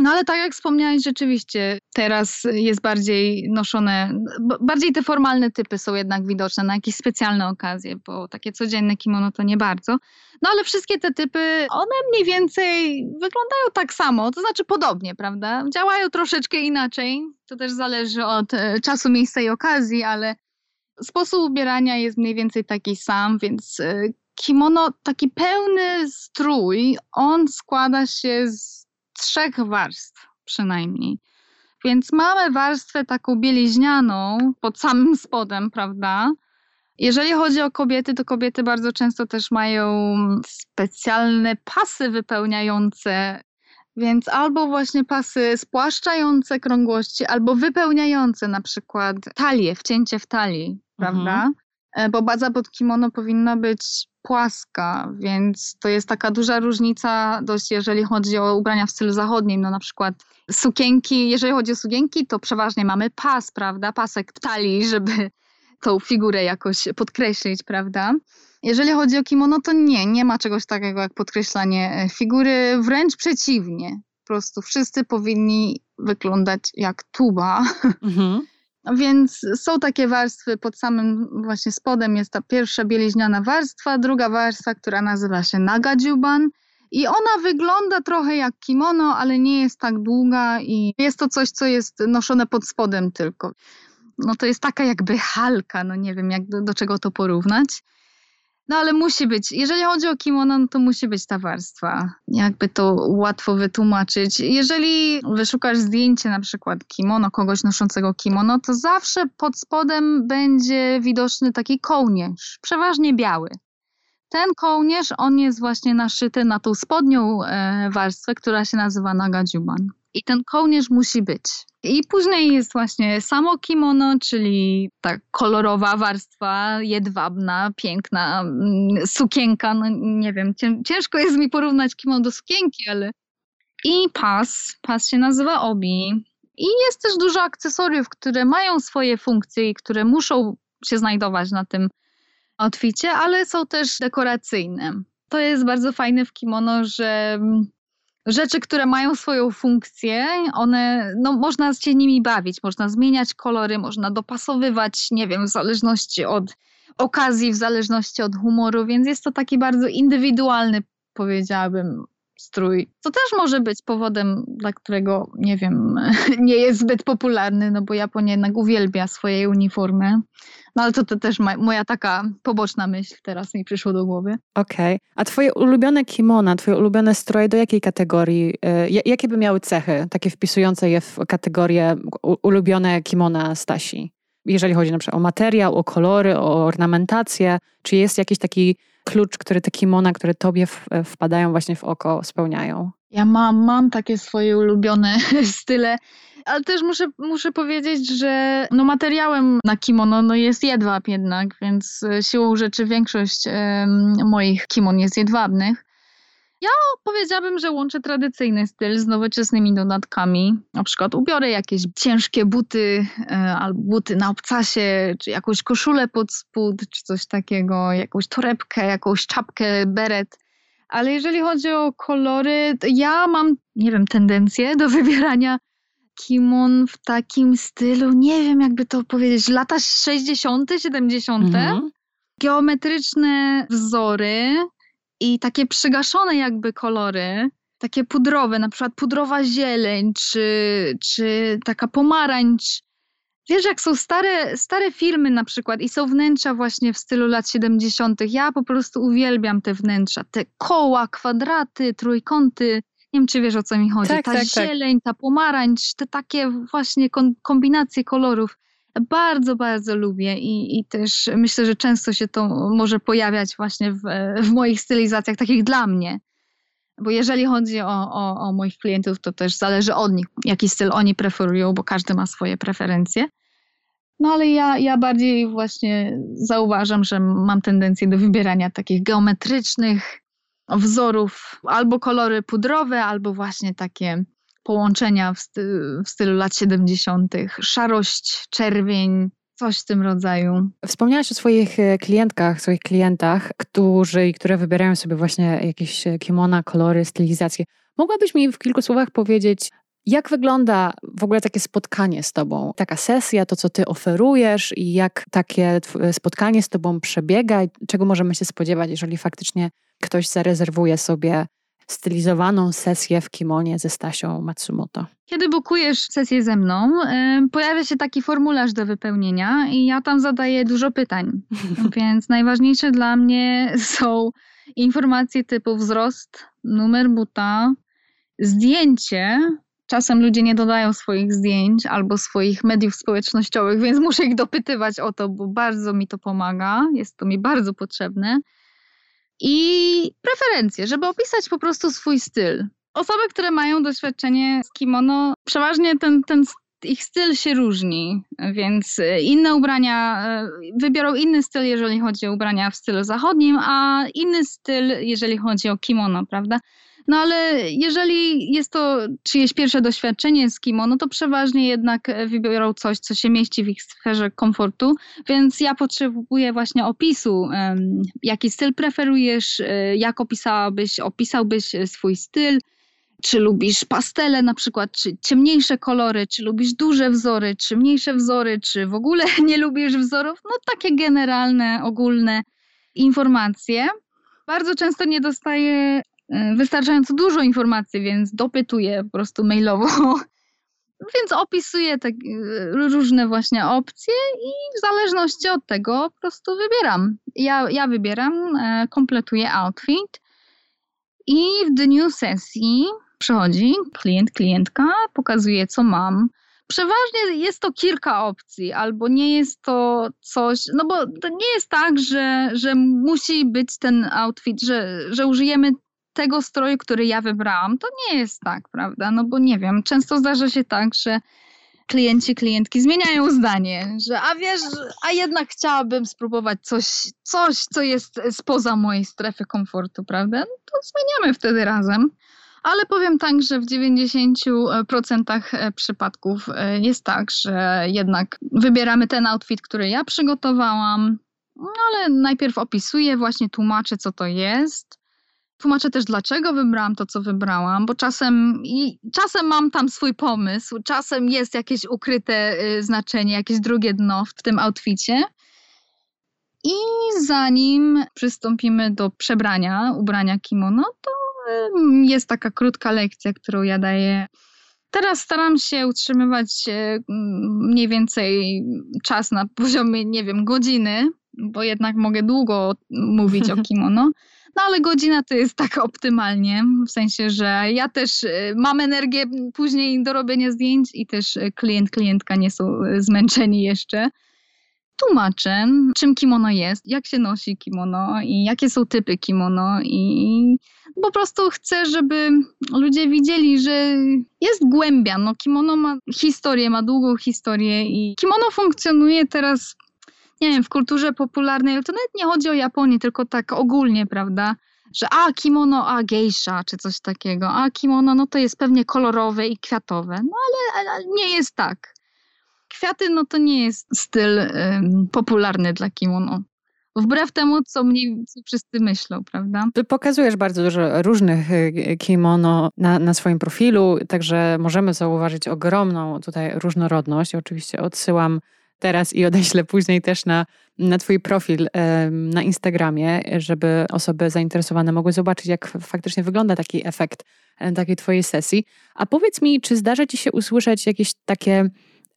No ale tak jak wspomniałeś, rzeczywiście teraz jest bardziej noszone, bardziej te formalne typy są jednak widoczne na jakieś specjalne okazje, bo takie codzienne kimono to nie bardzo. No ale wszystkie te typy, one mniej więcej wyglądają tak samo, to znaczy podobnie, prawda? Działają troszeczkę inaczej, to też zależy od e, czasu, miejsca i okazji, ale sposób ubierania jest mniej więcej taki sam, więc e, kimono, taki pełny strój, on składa się z trzech warstw przynajmniej. Więc mamy warstwę taką bieliźnianą pod samym spodem, prawda? Jeżeli chodzi o kobiety, to kobiety bardzo często też mają specjalne pasy wypełniające, więc albo właśnie pasy spłaszczające krągłości, albo wypełniające na przykład talię, wcięcie w talii, prawda? Mhm. Bo baza pod kimono powinna być płaska, więc to jest taka duża różnica dość, jeżeli chodzi o ubrania w stylu zachodnim, no na przykład sukienki, jeżeli chodzi o sukienki, to przeważnie mamy pas, prawda, pasek talii, żeby tą figurę jakoś podkreślić, prawda. Jeżeli chodzi o kimono, to nie, nie ma czegoś takiego jak podkreślanie e, figury, wręcz przeciwnie. Po prostu wszyscy powinni wyglądać jak tuba. Mhm. Więc są takie warstwy pod samym właśnie spodem jest ta pierwsza bieliźniana warstwa, druga warstwa, która nazywa się nagadziuban i ona wygląda trochę jak kimono, ale nie jest tak długa i jest to coś, co jest noszone pod spodem tylko. No to jest taka jakby halka, no nie wiem jak do, do czego to porównać. No ale musi być, jeżeli chodzi o kimono, no to musi być ta warstwa. Jakby to łatwo wytłumaczyć. Jeżeli wyszukasz zdjęcie na przykład kimono, kogoś noszącego kimono, to zawsze pod spodem będzie widoczny taki kołnierz, przeważnie biały. Ten kołnierz, on jest właśnie naszyty na tą spodnią e, warstwę, która się nazywa nagadziuban. I ten kołnierz musi być. I później jest właśnie samo kimono, czyli ta kolorowa warstwa, jedwabna, piękna mm, sukienka. No nie wiem, ciężko jest mi porównać kimono do sukienki, ale. I pas. Pas się nazywa obi. I jest też dużo akcesoriów, które mają swoje funkcje i które muszą się znajdować na tym outficie, ale są też dekoracyjne. To jest bardzo fajne w kimono, że rzeczy, które mają swoją funkcję, one, no można się nimi bawić, można zmieniać kolory, można dopasowywać, nie wiem, w zależności od okazji, w zależności od humoru, więc jest to taki bardzo indywidualny, powiedziałabym, strój. To też może być powodem, dla którego, nie wiem, nie jest zbyt popularny, no bo Japonia jednak uwielbia swoje uniformy. No ale to, to też moja taka poboczna myśl teraz mi przyszło do głowy. Okej. Okay. A twoje ulubione kimona, twoje ulubione stroje do jakiej kategorii, y, jakie by miały cechy, takie wpisujące je w kategorię ulubione kimona Stasi? Jeżeli chodzi na przykład o materiał, o kolory, o ornamentację, czy jest jakiś taki klucz, który te kimona, które tobie wpadają właśnie w oko, spełniają? Ja mam, mam takie swoje ulubione style, ale też muszę, muszę powiedzieć, że no materiałem na kimono no jest jedwab jednak, więc e, siłą rzeczy większość moich kimon jest jedwabnych. Ja powiedziałabym, że łączę tradycyjny styl z nowoczesnymi dodatkami. Na przykład ubiorę jakieś ciężkie buty e, albo buty na obcasie, czy jakąś koszulę pod spód, czy coś takiego, jakąś torebkę, jakąś czapkę, beret. Ale jeżeli chodzi o kolory, to ja mam, nie wiem, tendencję do wybierania kimon w takim stylu, nie wiem jakby to powiedzieć, lata 60., 70. Mhm. Geometryczne wzory, i takie przygaszone jakby kolory, takie pudrowe, na przykład pudrowa zieleń, czy, czy taka pomarańcz. Wiesz, jak są stare, stare filmy na przykład i są wnętrza właśnie w stylu lat 70., ja po prostu uwielbiam te wnętrza, te koła, kwadraty, trójkąty. Nie wiem, czy wiesz o co mi chodzi. Tak, ta tak, tak. zieleń, tak. ta pomarańcz, te takie właśnie kombinacje kolorów. Bardzo, bardzo lubię i, i też myślę, że często się to może pojawiać właśnie w, w moich stylizacjach, takich dla mnie. Bo jeżeli chodzi o, o, o moich klientów, to też zależy od nich, jaki styl oni preferują, bo każdy ma swoje preferencje. No ale ja, ja bardziej właśnie zauważam, że mam tendencję do wybierania takich geometrycznych wzorów, albo kolory pudrowe, albo właśnie takie połączenia w, sty w stylu lat 70., szarość, czerwień, coś w tym rodzaju. Wspomniałaś o swoich e, klientkach, swoich klientach, którzy i które wybierają sobie właśnie jakieś e, kimona, kolory, stylizacje. Mogłabyś mi w kilku słowach powiedzieć, jak wygląda w ogóle takie spotkanie z Tobą? Taka sesja, to co Ty oferujesz i jak takie spotkanie z Tobą przebiega czego możemy się spodziewać, jeżeli faktycznie ktoś zarezerwuje sobie stylizowaną sesję w kimonie ze Stasią Matsumoto. Kiedy bukujesz sesję ze mną, pojawia się taki formularz do wypełnienia i ja tam zadaję dużo pytań. Więc najważniejsze dla mnie są informacje typu wzrost, numer buta, zdjęcie. Czasem ludzie nie dodają swoich zdjęć albo swoich mediów społecznościowych, więc muszę ich dopytywać o to, bo bardzo mi to pomaga. Jest to mi bardzo potrzebne i preferencje, żeby opisać po prostu swój styl. Osoby, które mają doświadczenie z kimono, przeważnie ten, ten ich styl się różni, więc inne ubrania wybiorą inny styl, jeżeli chodzi o ubrania w stylu zachodnim, a inny styl, jeżeli chodzi o kimono, prawda? No ale jeżeli jest to czyjeś pierwsze doświadczenie z kimono, to przeważnie jednak wybiorą coś, co się mieści w ich sferze komfortu, więc ja potrzebuję właśnie opisu, jaki styl preferujesz, e, jak opisałabyś, opisałbyś swój styl, czy lubisz pastele na przykład, czy ciemniejsze kolory, czy lubisz duże wzory, czy mniejsze wzory, czy w ogóle nie lubisz wzorów, no takie generalne, ogólne informacje. Bardzo często nie dostaję wystarczająco dużo informacji, więc dopytuję po prostu mailowo. więc opisuję tak, różne właśnie opcje i w zależności od tego po prostu wybieram. Ja, ja wybieram, e, kompletuję outfit i w dniu sesji przychodzi klient, klientka, pokazuje co mam. Przeważnie jest to kilka opcji, albo nie jest to coś, no bo to nie jest tak, że, że musi być ten outfit, że, że użyjemy tego stroju, który ja wybrałam. To nie jest tak, prawda? No bo nie wiem, często zdarza się tak, że klienci, klientki zmieniają zdanie, że a wiesz, a jednak chciałabym spróbować coś, coś co jest spoza mojej strefy komfortu, prawda? No to zmieniamy wtedy razem. Ale powiem tak, że w 90% e, przypadków e, jest tak, że jednak wybieramy ten outfit, który ja przygotowałam, no ale najpierw opisuję, właśnie tłumaczę, co to jest. Tłumaczę też, dlaczego wybrałam to, co wybrałam, bo czasem, i, czasem mam tam swój pomysł, czasem jest jakieś ukryte y, znaczenie, jakieś drugie dno w tym outficie. I zanim przystąpimy do przebrania, ubrania kimono, to y, jest taka krótka lekcja, którą ja daję. Teraz staram się utrzymywać y, mniej więcej czas na poziomie, nie wiem, godziny, bo jednak mogę długo mówić o kimono. No ale godzina to jest tak optymalnie, w sensie, że ja też y, mam energię później do robienia zdjęć i też y, klient, klientka nie są y, zmęczeni jeszcze. Tłumaczę, czym kimono jest, jak się nosi kimono i jakie są typy kimono i po prostu chcę, żeby ludzie widzieli, że jest głębia. No, kimono ma historię, ma długą historię i kimono funkcjonuje teraz nie wiem, w kulturze popularnej, ale to nawet nie chodzi o Japonię, tylko tak ogólnie, prawda? Że a, kimono, a, geisha, czy coś takiego. A, kimono, no to jest pewnie kolorowe i kwiatowe. No ale, ale nie jest tak. Kwiaty, no to nie jest styl popularny dla kimono. Wbrew temu, co mniej co wszyscy myślą, prawda? Ty pokazujesz bardzo dużo różnych y, kimono na, na swoim profilu, także możemy zauważyć ogromną tutaj różnorodność. Oczywiście odsyłam teraz i odeślę później też na, na Twój profil na Instagramie, żeby osoby zainteresowane mogły zobaczyć, jak faktycznie wygląda taki efekt takiej Twojej sesji. A powiedz mi, czy zdarza Ci się usłyszeć jakieś takie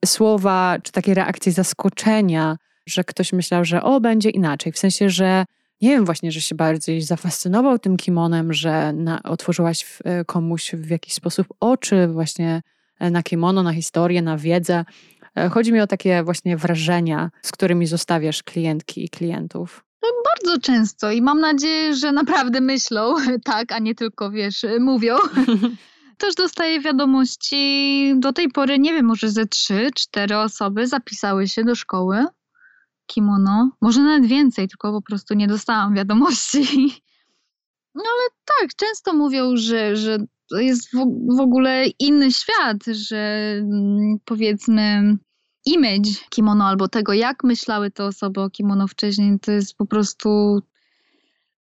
słowa, czy takie reakcje zaskoczenia, że ktoś myślał, że o, będzie inaczej, w sensie, że nie wiem, właśnie, że się bardziej zafascynował tym kimonem, że na, otworzyłaś e, komuś w jakiś sposób oczy właśnie e, na kimono, na historię, na wiedzę, E, chodzi mi o takie właśnie wrażenia, z którymi zostawiasz klientki i klientów. No, bardzo często i mam nadzieję, że naprawdę myślą tak, a nie tylko, wiesz, mówią. Też dostaję wiadomości, do tej pory, nie wiem, może ze trzy, cztery osoby zapisały się do szkoły kimono. Może nawet więcej, tylko po prostu nie dostałam wiadomości. No ale tak, często mówią, że, że to jest w, w ogóle inny świat, że mm, powiedzmy image kimono albo tego, jak myślały te osoby o kimono wcześniej, to jest po prostu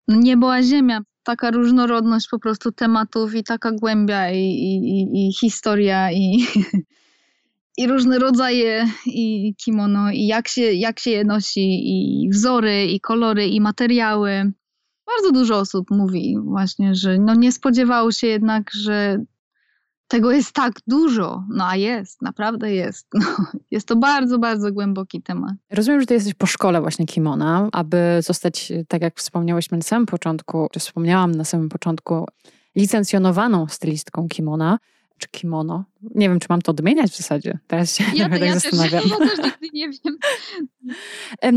no niebo a ziemia. Taka różnorodność po prostu tematów i taka głębia i, i, i historia i, i różne rodzaje i kimono i jak się, jak się je nosi i wzory i kolory i materiały bardzo dużo osób mówi właśnie, że no nie spodziewało się jednak, że tego jest tak dużo. No a jest, naprawdę jest. No, jest to bardzo, bardzo głęboki temat. Rozumiem, że ty jesteś po szkole właśnie kimona, aby zostać, tak jak wspomniałyśmy na samym początku, czy wspomniałam na samym początku, licencjonowaną stylistką kimona czy kimono. Nie wiem, czy mam to odmieniać w zasadzie. Teraz się ja, tak ja zastanawiam. Też, ja też nigdy nie wiem.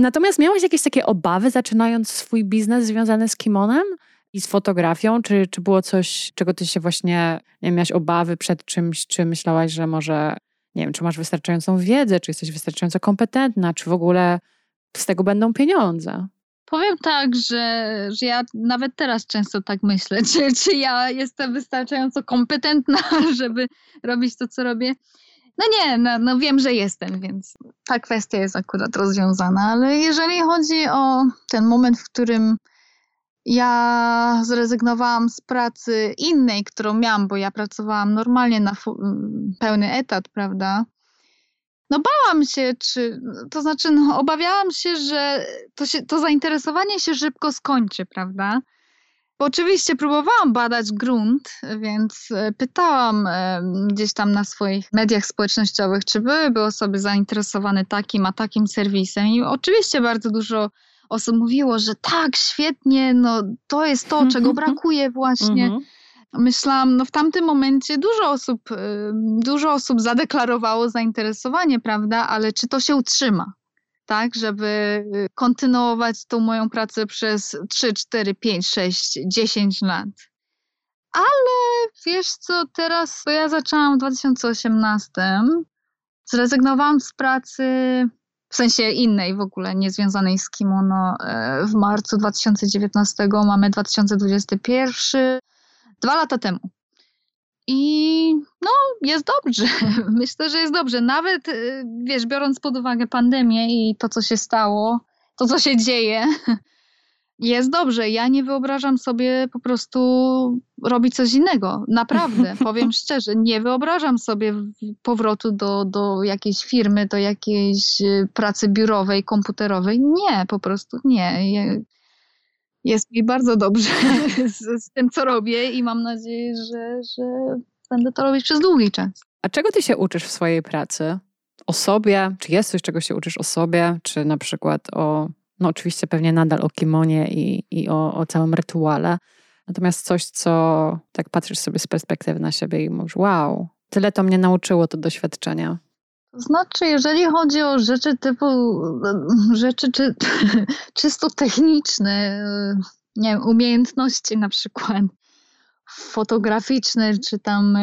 Natomiast miałaś jakieś takie obawy, zaczynając swój biznes związany z kimonem i z fotografią? Czy, czy było coś, czego ty się właśnie, nie wiem, miałaś obawy przed czymś, czy myślałaś, że może, nie wiem, czy masz wystarczającą wiedzę, czy jesteś wystarczająco kompetentna, czy w ogóle z tego będą pieniądze? Powiem tak, że, że ja nawet teraz często tak myślę, czy, czy ja jestem wystarczająco kompetentna, żeby robić to, co robię. No nie, no, no, wiem, że jestem, więc ta kwestia jest akurat rozwiązana, ale jeżeli chodzi o ten moment, w którym ja zrezygnowałam z pracy innej, którą miałam, bo ja pracowałam normalnie na pełny etat, prawda? No bałam się, czy, to znaczy no, obawiałam się, że to, się, to zainteresowanie się szybko skończy, prawda? Bo oczywiście próbowałam badać grunt, więc e, pytałam e, gdzieś tam na swoich mediach społecznościowych, czy byłyby osoby zainteresowane takim a takim serwisem. I oczywiście bardzo dużo osób mówiło, że tak, świetnie, no to jest to, czego brakuje właśnie. Myślałam, no w tamtym momencie dużo osób, y, dużo osób zadeklarowało zainteresowanie, prawda, ale czy to się utrzyma? Tak, żeby y, kontynuować tą moją pracę przez 3, 4, 5, 6, 10 lat. Ale wiesz co, teraz to ja zaczęłam w 2018. Zrezygnowałam z pracy w sensie innej w ogóle, niezwiązanej z kimono e, w marcu 2019, mamy 2021, dwa lata temu. I no, jest dobrze. Myślę, że jest dobrze. Nawet, e, wiesz, biorąc pod uwagę pandemię i to, co się stało, to, co się dzieje, jest dobrze. Ja nie wyobrażam sobie po prostu robić coś innego. Naprawdę, powiem szczerze, nie wyobrażam sobie powrotu do, do jakiejś firmy, do jakiejś y, pracy biurowej, komputerowej. Nie, po prostu nie. Jest mi bardzo dobrze z, z tym, co robię i mam nadzieję, że, że będę to robić przez długi czas. A czego ty się uczysz w swojej pracy? O sobie? Czy jest coś, czego się uczysz o sobie? Czy na przykład o no oczywiście pewnie nadal o kimonie i, i o, o całym rytuale. Natomiast coś, co tak patrzysz sobie z perspektywy na siebie i mówisz, wow, tyle to mnie nauczyło to doświadczenia. Znaczy, jeżeli chodzi o rzeczy typu, rzeczy czy, czysto techniczne, nie wiem, umiejętności na przykład, fotograficzne, czy tam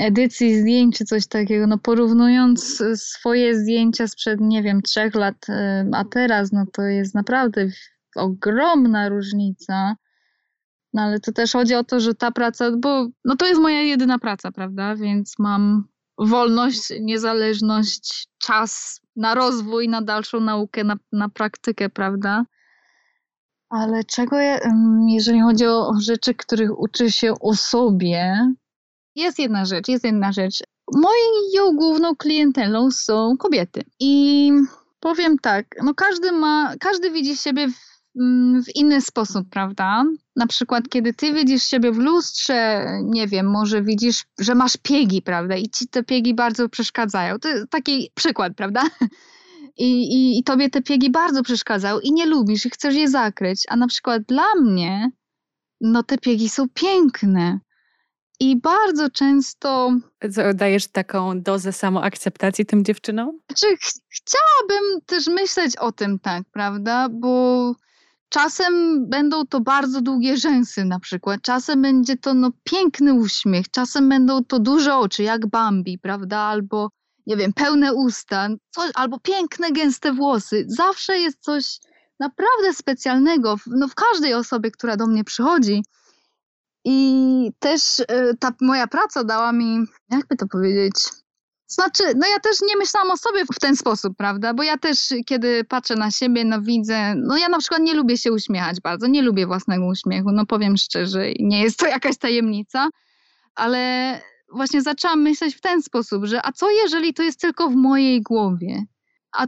edycji zdjęć, czy coś takiego, no porównując swoje zdjęcia sprzed, nie wiem, trzech lat, a teraz, no to jest naprawdę ogromna różnica. No ale to też chodzi o to, że ta praca, bo no to jest moja jedyna praca, prawda? Więc mam wolność, niezależność, czas na rozwój, na dalszą naukę, na, na praktykę, prawda? Ale czego, jeżeli chodzi o rzeczy, których uczy się o sobie, jest jedna rzecz, jest jedna rzecz. Moją główną klientelą są kobiety. I powiem tak, no każdy ma, każdy widzi siebie w, w inny sposób, prawda? Na przykład, kiedy ty widzisz siebie w lustrze, nie wiem, może widzisz, że masz piegi, prawda? I ci te piegi bardzo przeszkadzają. To jest taki przykład, prawda? i, i, i tobie te piegi bardzo przeszkadzają i nie lubisz i chcesz je zakryć. A na przykład dla mnie, no te piegi są piękne. I bardzo często. Co, dajesz taką dozę samoakceptacji tym dziewczynom? Czy ch chciałabym też myśleć o tym, tak, prawda? Bo czasem będą to bardzo długie rzęsy, na przykład. Czasem będzie to no, piękny uśmiech, czasem będą to duże oczy, jak Bambi, prawda? Albo nie wiem, pełne usta, coś, albo piękne, gęste włosy. Zawsze jest coś naprawdę specjalnego w, no, w każdej osobie, która do mnie przychodzi. I też y, ta moja praca dała mi, jakby to powiedzieć, znaczy, no ja też nie myślałam o sobie w ten sposób, prawda? Bo ja też, kiedy patrzę na siebie, no widzę, no ja na przykład nie lubię się uśmiechać bardzo, nie lubię własnego uśmiechu, no powiem szczerze, nie jest to jakaś tajemnica, ale właśnie zaczęłam myśleć w ten sposób, że a co jeżeli to jest tylko w mojej głowie? A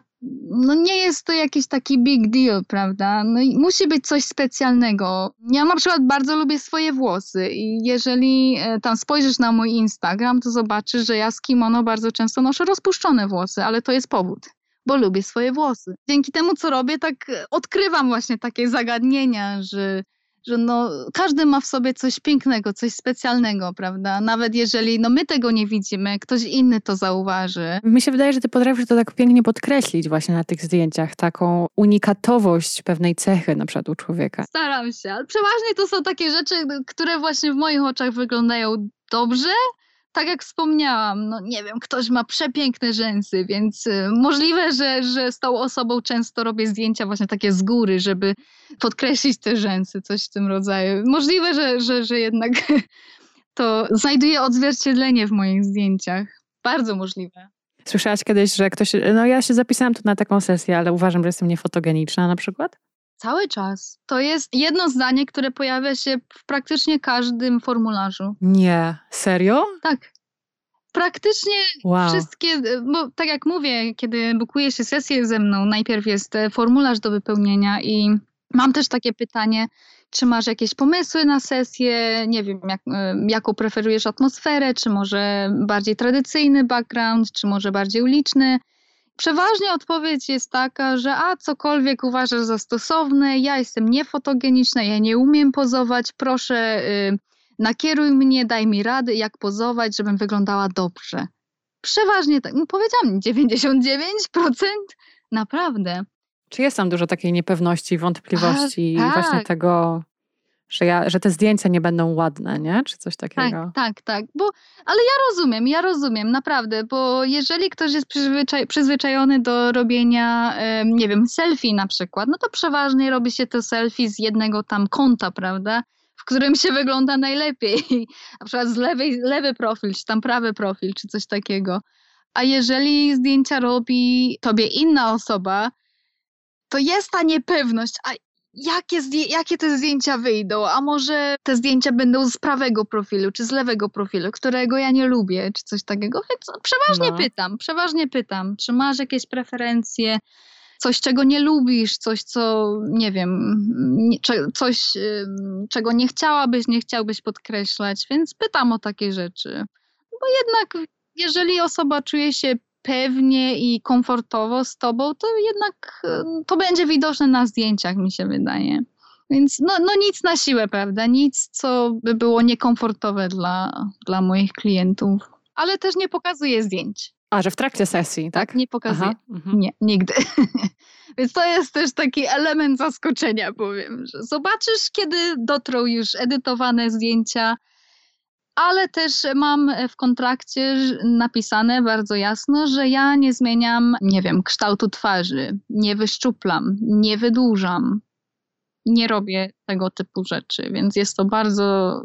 no nie jest to jakiś taki big deal, prawda? No i musi być coś specjalnego. Ja na przykład bardzo lubię swoje włosy i jeżeli e, tam spojrzysz na mój Instagram, to zobaczysz, że ja z kimono bardzo często noszę rozpuszczone włosy, ale to jest powód bo lubię swoje włosy. Dzięki temu, co robię, tak odkrywam właśnie takie zagadnienia, że że no, każdy ma w sobie coś pięknego, coś specjalnego, prawda? Nawet jeżeli no, my tego nie widzimy, ktoś inny to zauważy. Mi się wydaje, że ty potrafisz to tak pięknie podkreślić właśnie na tych zdjęciach, taką unikatowość pewnej cechy na przykład u człowieka. Staram się, ale przeważnie to są takie rzeczy, które właśnie w moich oczach wyglądają dobrze, tak jak wspomniałam, no nie wiem, ktoś ma przepiękne rzęsy, więc y, możliwe, że, że z tą osobą często robię zdjęcia właśnie takie z góry, żeby podkreślić te rzęsy, coś w tym rodzaju. Możliwe, że, że, że jednak to znajduje odzwierciedlenie w moich zdjęciach. Bardzo możliwe. Słyszałaś kiedyś, że ktoś, no ja się zapisałam tu na taką sesję, ale uważam, że jestem niefotogeniczna na przykład? Cały czas. To jest jedno zdanie, które pojawia się w praktycznie każdym formularzu. Nie, serio? Tak. Praktycznie wow. wszystkie, bo tak jak mówię, kiedy bukuje się sesję ze mną, najpierw jest e, formularz do wypełnienia i mam też takie pytanie, czy masz jakieś pomysły na sesję, nie wiem, jak, e, jaką preferujesz atmosferę, czy może bardziej tradycyjny background, czy może bardziej uliczny. Przeważnie odpowiedź jest taka, że a cokolwiek uważasz za stosowne, ja jestem niefotogeniczna, ja nie umiem pozować, proszę y, nakieruj mnie, daj mi rady, jak pozować, żebym wyglądała dobrze. Przeważnie tak, no powiedziałam 99%, naprawdę. Czy jest tam dużo takiej niepewności, wątpliwości tak, i właśnie tak. tego, że, ja, że te zdjęcia nie będą ładne, nie? Czy coś takiego? Tak, tak, tak. Bo, ale ja rozumiem, ja rozumiem, naprawdę, bo jeżeli ktoś jest przyzwyczaj, przyzwyczajony do robienia, nie wiem, selfie na przykład, no to przeważnie robi się to selfie z jednego tam kąta, prawda? W którym się wygląda najlepiej. Na przykład z lewej, lewy profil, czy tam prawy profil, czy coś takiego. A jeżeli zdjęcia robi tobie inna osoba, to jest ta niepewność, a jakie, jakie te zdjęcia wyjdą, a może te zdjęcia będą z prawego profilu, czy z lewego profilu, którego ja nie lubię, czy coś takiego, więc przeważnie No. pytam, przeważnie pytam, czy masz jakieś preferencje, coś, czego nie lubisz, coś, co, nie wiem, coś, czego nie chciałabyś, nie chciałbyś podkreślać, więc pytam o takie rzeczy. Bo jednak, jeżeli osoba czuje się pewnie i komfortowo z tobą, to jednak y, to będzie widoczne na zdjęciach, mi się wydaje. Więc no, no nic na siłę, prawda? Nic, co by było niekomfortowe dla, dla moich klientów. Ale też nie pokazuję zdjęć. A, że w trakcie sesji, tak? Nie pokazuję. Aha, mhm. Nie, nigdy. Więc to jest też taki element zaskoczenia, powiem, że zobaczysz, kiedy dotrą już edytowane zdjęcia, ale też mam w kontrakcie napisane bardzo jasno, że ja nie zmieniam, nie wiem, kształtu twarzy, nie wyszczuplam, nie wydłużam, nie robię tego typu rzeczy, więc jest to bardzo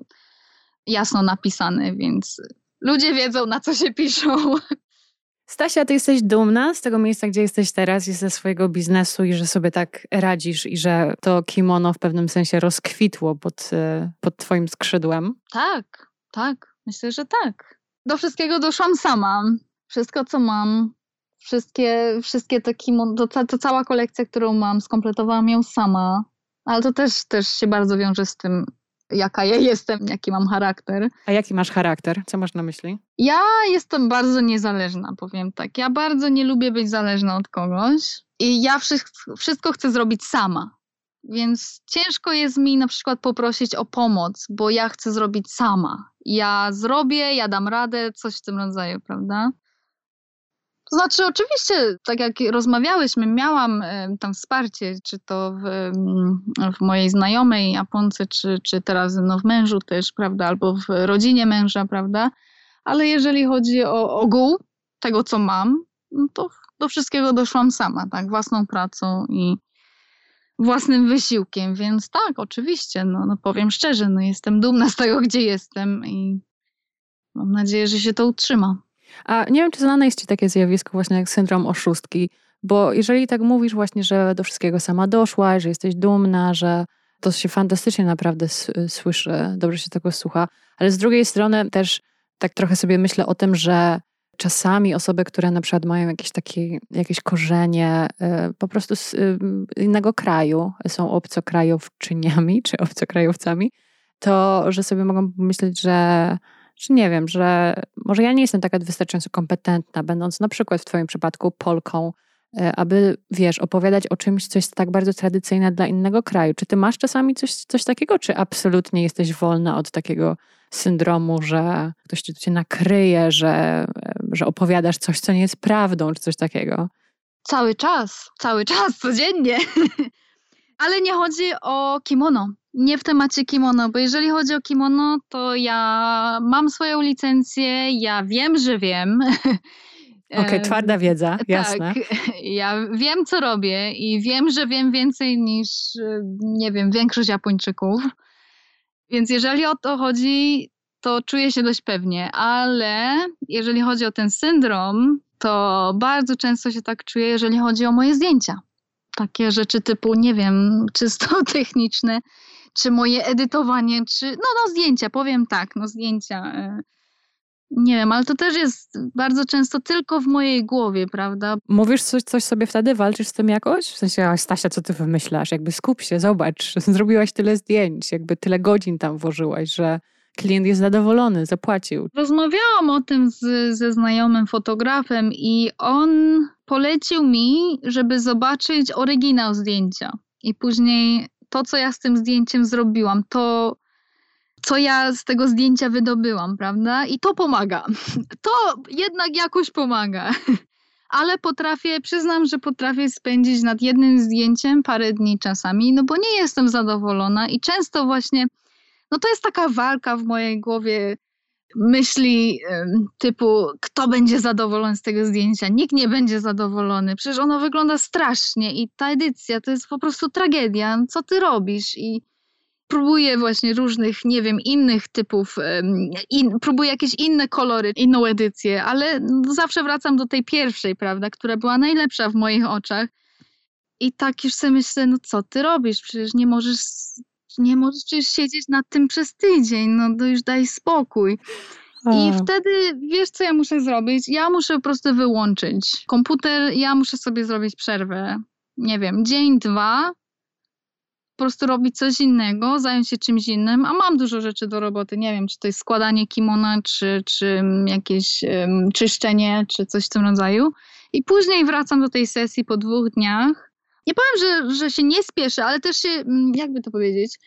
jasno napisane, więc ludzie wiedzą, na co się piszą. Stasia, ty jesteś dumna z tego miejsca, gdzie jesteś teraz i ze swojego biznesu i że sobie tak radzisz i że to kimono w pewnym sensie rozkwitło pod, e, pod twoim skrzydłem. Tak, tak, myślę, że tak. Do wszystkiego doszłam sama. Wszystko, co mam, wszystkie, wszystkie te kimon, to, to, to cała kolekcja, którą mam, skompletowałam ją sama. Ale to też, też się bardzo wiąże z tym, jaka ja jestem, jaki mam charakter. A jaki masz charakter? Co masz na myśli? Ja jestem bardzo niezależna, powiem tak. Ja bardzo nie lubię być zależna od kogoś i ja wszystko, wszystko chcę zrobić sama. Więc ciężko jest mi na przykład poprosić o pomoc, bo ja chcę zrobić sama. Ja zrobię, ja dam radę, coś w tym rodzaju, prawda? To znaczy, oczywiście, tak jak rozmawiałyśmy, miałam tam wsparcie, czy to w, w mojej znajomej Japonce, czy, czy teraz no, w mężu też, prawda, albo w rodzinie męża, prawda? Ale jeżeli chodzi o ogół tego, co mam, no to do wszystkiego doszłam sama, tak, własną pracą i własnym wysiłkiem, więc tak, oczywiście, no, no powiem szczerze, no jestem dumna z tego, gdzie jestem i mam nadzieję, że się to utrzyma. A nie wiem, czy znane jest ci takie zjawisko właśnie jak syndrom oszustki, bo jeżeli tak mówisz właśnie, że do wszystkiego sama doszłaś, że jesteś dumna, że to się fantastycznie naprawdę słyszy, dobrze się tego słucha, ale z drugiej strony też tak trochę sobie myślę o tym, że czasami osoby, które na przykład mają jakieś takie, jakieś korzenie y, po prostu z y, innego kraju, są obcokrajowczyniami czy obcokrajowcami, to że sobie mogą pomyśleć, że nie wiem, że może ja nie jestem taka wystarczająco kompetentna, będąc na przykład w Twoim przypadku Polką, e, aby, wiesz, opowiadać o czymś, co jest tak bardzo tradycyjne dla innego kraju. Czy Ty masz czasami coś, coś takiego, czy absolutnie jesteś wolna od takiego syndromu, że ktoś Cię cię nakryje, że, e, że opowiadasz coś, co nie jest prawdą, czy coś takiego? Cały czas, cały czas, codziennie. Ale nie chodzi o kimono. Nie w temacie kimono, bo jeżeli chodzi o kimono, to ja mam swoją licencję, ja wiem, że wiem. Okej, Em, twarda wiedza, jasne. Tak, ja wiem, co robię i wiem, że wiem więcej niż, y, nie wiem, większość Japończyków. Więc jeżeli o to chodzi, to czuję się dość pewnie, ale jeżeli chodzi o ten syndrom, to bardzo często się tak czuję, jeżeli chodzi o moje zdjęcia. Takie rzeczy typu, nie wiem, czysto techniczne, czy moje edytowanie, czy no, no zdjęcia, powiem tak, no zdjęcia. Nie wiem, ale to też jest bardzo często tylko w mojej głowie, prawda? Mówisz coś, coś sobie wtedy, walczysz z tym jakoś? W sensie, a Stasia, co ty wymyślasz? Jakby skup się, zobacz, zrobiłaś tyle zdjęć, jakby tyle godzin tam włożyłaś, że klient jest zadowolony, zapłacił. Rozmawiałam o tym z, ze znajomym fotografem i on polecił mi, żeby zobaczyć oryginał zdjęcia. I później to, co ja z tym zdjęciem zrobiłam, to co ja z tego zdjęcia wydobyłam, prawda? I to pomaga. To jednak jakoś pomaga. Ale potrafię, przyznam, że potrafię spędzić nad jednym zdjęciem parę dni czasami, no bo nie jestem zadowolona i często właśnie, no to jest taka walka w mojej głowie myśli typu, kto będzie zadowolony z tego zdjęcia? Nikt nie będzie zadowolony. Przecież ono wygląda strasznie i ta edycja to jest po prostu tragedia. Co ty robisz? I próbuję właśnie różnych, nie wiem, innych typów, in, próbuję jakieś inne kolory, inną edycję, ale zawsze wracam do tej pierwszej, prawda, która była najlepsza w moich oczach. I tak już sobie myślę, no co ty robisz? Przecież nie możesz, nie możesz przecież siedzieć nad tym przez tydzień, no to już daj spokój. I wtedy wiesz, co ja muszę zrobić? Ja muszę po prostu wyłączyć komputer, ja muszę sobie zrobić przerwę. Nie wiem, dzień, dwa, po prostu robić coś innego, zająć się czymś innym, a mam dużo rzeczy do roboty. Nie wiem, czy to jest składanie kimona, czy, czy jakieś um, czyszczenie, czy coś w tym rodzaju. I później wracam do tej sesji po dwóch dniach. Nie powiem, że, że się nie spieszę, ale też się, mm, jakby to powiedzieć,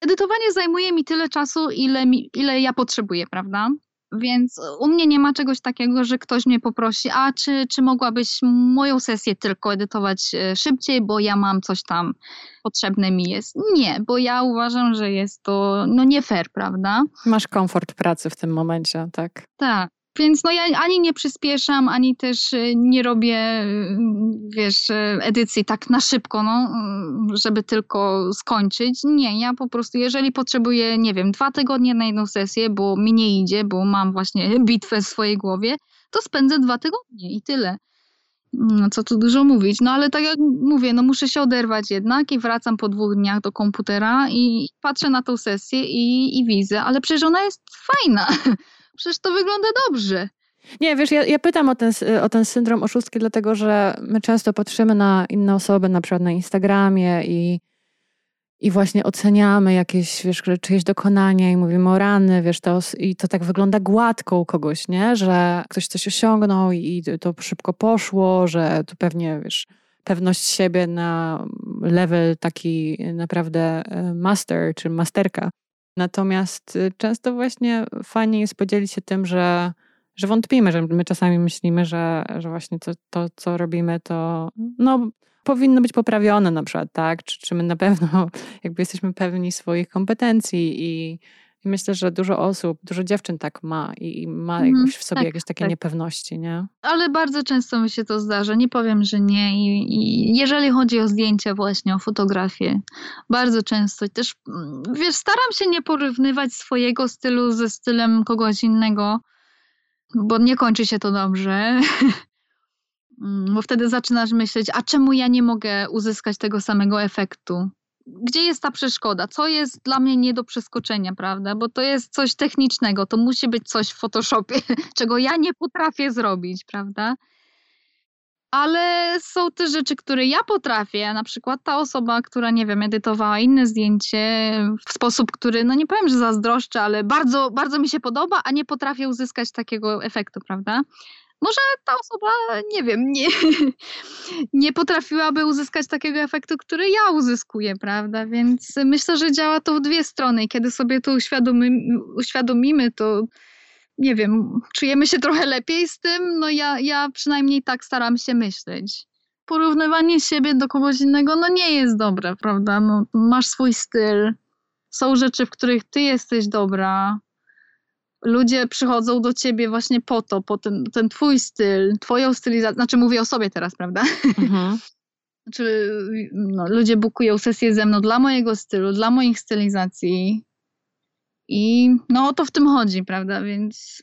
edytowanie zajmuje mi tyle czasu, ile, mi, ile ja potrzebuję, prawda? Więc u mnie nie ma czegoś takiego, że ktoś mnie poprosi, a czy, czy mogłabyś moją sesję tylko edytować e, szybciej, bo ja mam coś tam potrzebne mi jest. Nie, bo ja uważam, że jest to no nie fair, prawda? Masz komfort pracy w tym momencie, tak? Tak. Więc no ja ani nie przyspieszam, ani też y, nie robię, y, wiesz, y, edycji tak na szybko, no, żeby tylko skończyć. Nie, ja po prostu, jeżeli potrzebuję, nie wiem, dwa tygodnie na jedną sesję, bo mi nie idzie, bo mam właśnie bitwę w swojej głowie, to spędzę dwa tygodnie i tyle. No co tu dużo mówić, no ale tak jak mówię, no muszę się oderwać jednak i wracam po dwóch dniach do komputera i patrzę na tą sesję i, i widzę, ale przecież ona jest fajna. Przecież to wygląda dobrze. Nie, wiesz, ja, ja pytam o ten, o ten syndrom oszustki, dlatego że my często patrzymy na inne osoby, na przykład na Instagramie i, i właśnie oceniamy jakieś, wiesz, czyjeś dokonania i mówimy o rany, wiesz, to, i to tak wygląda gładko u kogoś, nie? Że ktoś coś osiągnął i to szybko poszło, że tu pewnie, wiesz, pewność siebie na level taki naprawdę e, master czy masterka. Natomiast y, często właśnie fajnie jest podzielić się tym, że, że wątpimy, że my czasami myślimy, że, że właśnie to, to, co robimy, to no, powinno być poprawione na przykład, tak? Czy, czy my na pewno jakby jesteśmy pewni swoich kompetencji i, i myślę, że dużo osób, dużo dziewczyn tak ma i ma mm, w sobie tak, jakieś takie tak. niepewności, nie? Ale bardzo często mi się to zdarza. Nie powiem, że nie. I, I, jeżeli chodzi o zdjęcia właśnie, o fotografię, bardzo często też, mm, wiesz, staram się nie porównywać swojego stylu ze stylem kogoś innego, bo nie kończy się to dobrze. Mm, bo wtedy zaczynasz myśleć, a czemu ja nie mogę uzyskać tego samego efektu? Gdzie jest ta przeszkoda? Co jest dla mnie nie do przeskoczenia, prawda? Bo to jest coś technicznego, to musi być coś w Photoshopie, czego ja nie potrafię zrobić, prawda? Ale są te rzeczy, które ja potrafię, na przykład ta osoba, która, nie wiem, edytowała inne zdjęcie w sposób, który, no nie powiem, że zazdroszczę, ale bardzo, bardzo mi się podoba, a nie potrafię uzyskać takiego efektu, prawda? Może ta osoba, nie wiem, nie, nie potrafiłaby uzyskać takiego efektu, który ja uzyskuję, prawda? Więc myślę, że działa to w dwie strony i kiedy sobie to uświadomimy, uświadomimy to nie wiem, czujemy się trochę lepiej z tym, no ja, ja przynajmniej tak staram się myśleć. Porównywanie siebie do kogoś innego, no nie jest dobre, prawda? No, masz swój styl, są rzeczy, w których ty jesteś dobra, ludzie przychodzą do ciebie właśnie po to, po ten, ten twój styl, twoją stylizację, znaczy mówię o sobie teraz, prawda? Mhm. Znaczy, no, ludzie bukują sesję ze mną dla mojego stylu, dla moich stylizacji i no o to w tym chodzi, prawda, więc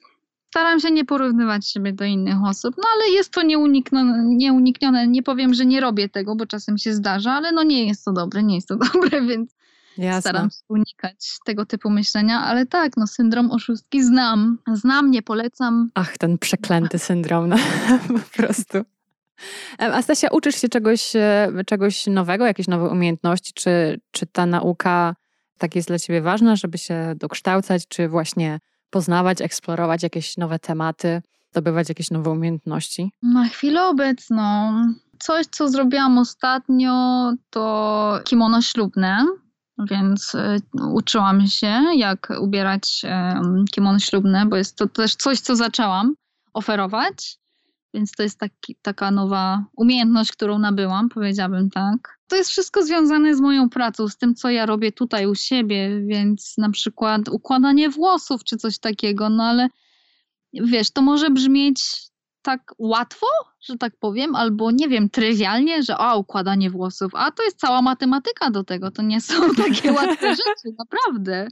staram się nie porównywać siebie do innych osób, no ale jest to nieuniknione, nie powiem, że nie robię tego, bo czasem się zdarza, ale no nie jest to dobre, nie jest to dobre, więc Jasne. Staram się unikać tego typu myślenia, ale tak, no syndrom oszustki znam. Znam, nie polecam. Ach, ten przeklęty syndrom, no, po prostu. A Stasia, uczysz się czegoś, e, czegoś nowego, jakieś nowe umiejętności? Czy, czy ta nauka tak jest dla ciebie ważna, żeby się dokształcać, czy właśnie poznawać, eksplorować jakieś nowe tematy, zdobywać jakieś nowe umiejętności? Na chwilę obecną coś, co zrobiłam ostatnio, to kimono ślubne. Więc e, uczyłam się, jak ubierać kimono ślubne, bo jest to też coś, co zaczęłam oferować. Więc to jest taki, taka nowa umiejętność, którą nabyłam, powiedziałabym tak. To jest wszystko związane z moją pracą, z tym, co ja robię tutaj u siebie, więc na przykład układanie włosów czy coś takiego, no ale wiesz, to może brzmieć tak łatwo, że tak powiem, albo nie wiem, trywialnie, że o, układanie włosów, a to jest cała matematyka do tego, to nie są takie łatwe rzeczy, naprawdę.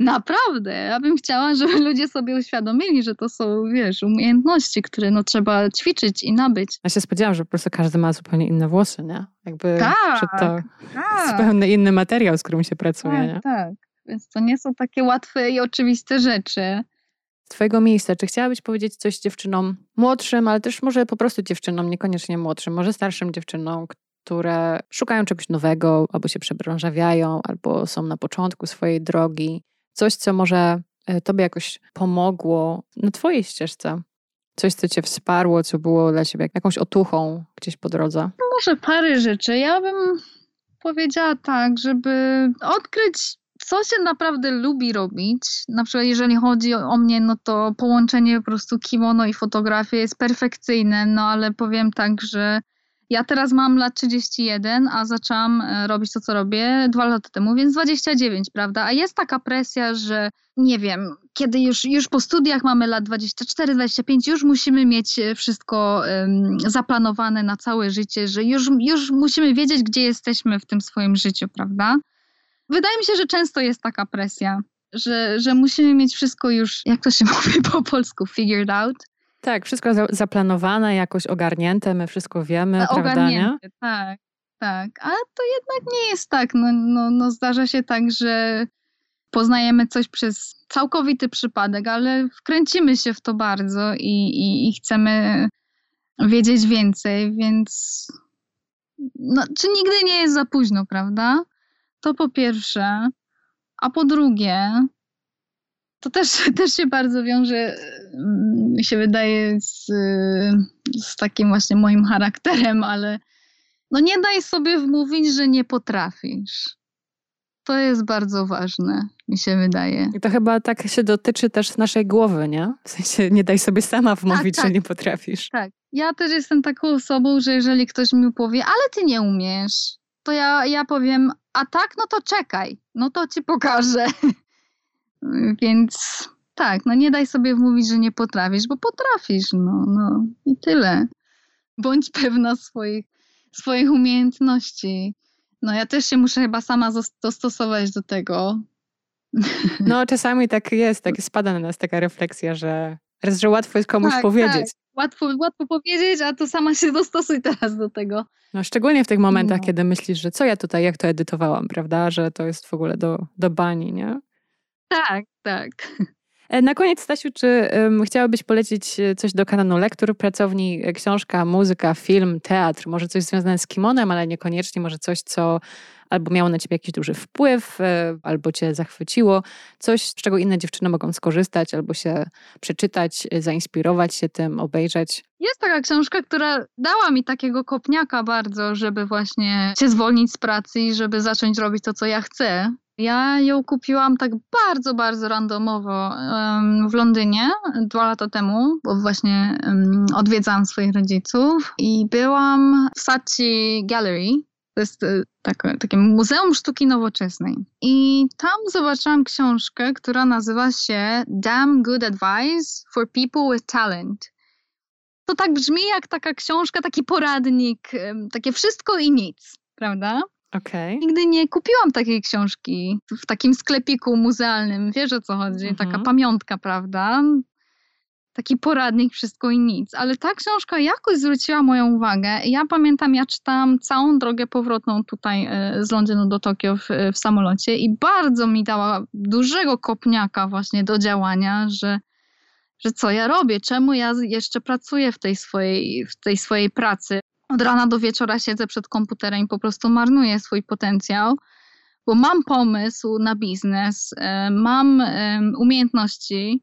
Naprawdę, ja bym chciała, żeby ludzie sobie uświadomili, że to są, wiesz, umiejętności, które no trzeba ćwiczyć i nabyć. Ja się spodziewałam, że po prostu każdy ma zupełnie inne włosy, nie? Jakby tak, że to tak, zupełnie inny materiał, z którym się pracuje, tak, nie? tak. Więc to nie są takie łatwe i oczywiste rzeczy. Z twojego miejsca, czy chciałabyś powiedzieć coś dziewczynom młodszym, ale też może po prostu dziewczynom, niekoniecznie młodszym, może starszym dziewczynom, które szukają czegoś nowego, albo się przebranżawiają, albo są na początku swojej drogi, coś, co może e, tobie jakoś pomogło na twojej ścieżce? Coś, co cię wsparło, co było dla ciebie jakąś otuchą gdzieś po drodze? Może parę rzeczy. Ja bym powiedziała tak, żeby odkryć, co się naprawdę lubi robić. Na przykład, jeżeli chodzi o mnie, no to połączenie po prostu kimono i fotografii jest perfekcyjne, no ale powiem tak, że ja teraz mam lat 31, a zaczęłam e, robić to, co robię dwa lata temu, więc 29, prawda? A jest taka presja, że nie wiem, kiedy już, już po studiach mamy lat 24, 25, już musimy mieć e, wszystko um, zaplanowane na całe życie, że już, już musimy wiedzieć, gdzie jesteśmy w tym swoim życiu, prawda? Wydaje mi się, że często jest taka presja, że, że musimy mieć wszystko już, jak to się mówi po polsku, figured out. Tak, wszystko za zaplanowane, jakoś ogarnięte, my wszystko wiemy, E, prawda, nie? Ogarnięte, tak, tak. Ale to jednak nie jest tak. No, no, no zdarza się tak, że poznajemy coś przez całkowity przypadek, ale wkręcimy się w to bardzo i, i, i chcemy wiedzieć więcej, więc no, czy nigdy nie jest za późno, prawda? To po pierwsze. A po drugie, to też, też się bardzo wiąże, mm, mi się wydaje, z, z takim właśnie moim charakterem, ale no nie daj sobie wmówić, że nie potrafisz. To jest bardzo ważne, mi się wydaje. I to chyba tak się dotyczy też naszej głowy, nie? W sensie nie daj sobie sama wmówić, tak. że nie potrafisz. Tak. Ja też jestem taką osobą, że jeżeli ktoś mi powie, ale ty nie umiesz, to ja, ja powiem, a tak, no to czekaj, no to ci pokażę. Więc tak, no nie daj sobie wmówić, że nie potrafisz, bo potrafisz, no, no i tyle. Bądź pewna swoich, swoich umiejętności. No ja też się muszę chyba sama dostosować do tego. No czasami tak jest, tak spada na nas taka refleksja, że że łatwo jest komuś tak, powiedzieć. Tak. Łatwo, łatwo powiedzieć, a to sama się dostosuj teraz do tego. No szczególnie w tych momentach, No. kiedy myślisz, że co ja tutaj, jak to edytowałam, prawda? Że to jest w ogóle do, do bani, nie? Tak, tak. E, Na koniec, Stasiu, czy um, chciałabyś polecić e, coś do kanonu lektur, pracowni, e, książka, muzyka, film, teatr, może coś związane z kimonem, ale niekoniecznie, może coś, co albo miało na ciebie jakiś duży wpływ, albo cię zachwyciło, coś, z czego inne dziewczyny mogą skorzystać, albo się przeczytać, zainspirować się tym, obejrzeć. Jest taka książka, która dała mi takiego kopniaka bardzo, żeby właśnie się zwolnić z pracy i żeby zacząć robić to, co ja chcę. Ja ją kupiłam tak bardzo, bardzo randomowo w Londynie dwa lata temu, bo właśnie odwiedzałam swoich rodziców i byłam w Saatchi Gallery. To jest e, takie, takie Muzeum Sztuki Nowoczesnej. I tam zobaczyłam książkę, która nazywa się Damn Good Advice for People with Talent to tak brzmi jak taka książka, taki poradnik, takie wszystko i nic, prawda? Okej. Nigdy nie kupiłam takiej książki w takim sklepiku muzealnym, wiesz o co chodzi, Mhm. taka pamiątka, prawda? taki poradnik, wszystko i nic. Ale ta książka jakoś zwróciła moją uwagę. Ja pamiętam, ja czytałam całą drogę powrotną tutaj e, z Londynu do Tokio w, w samolocie i bardzo mi dała dużego kopniaka właśnie do działania, że, że co ja robię, czemu ja jeszcze pracuję w tej swojej, w tej swojej pracy. Od rana do wieczora siedzę przed komputerem i po prostu marnuję swój potencjał bo mam pomysł na biznes, e, mam umiejętności,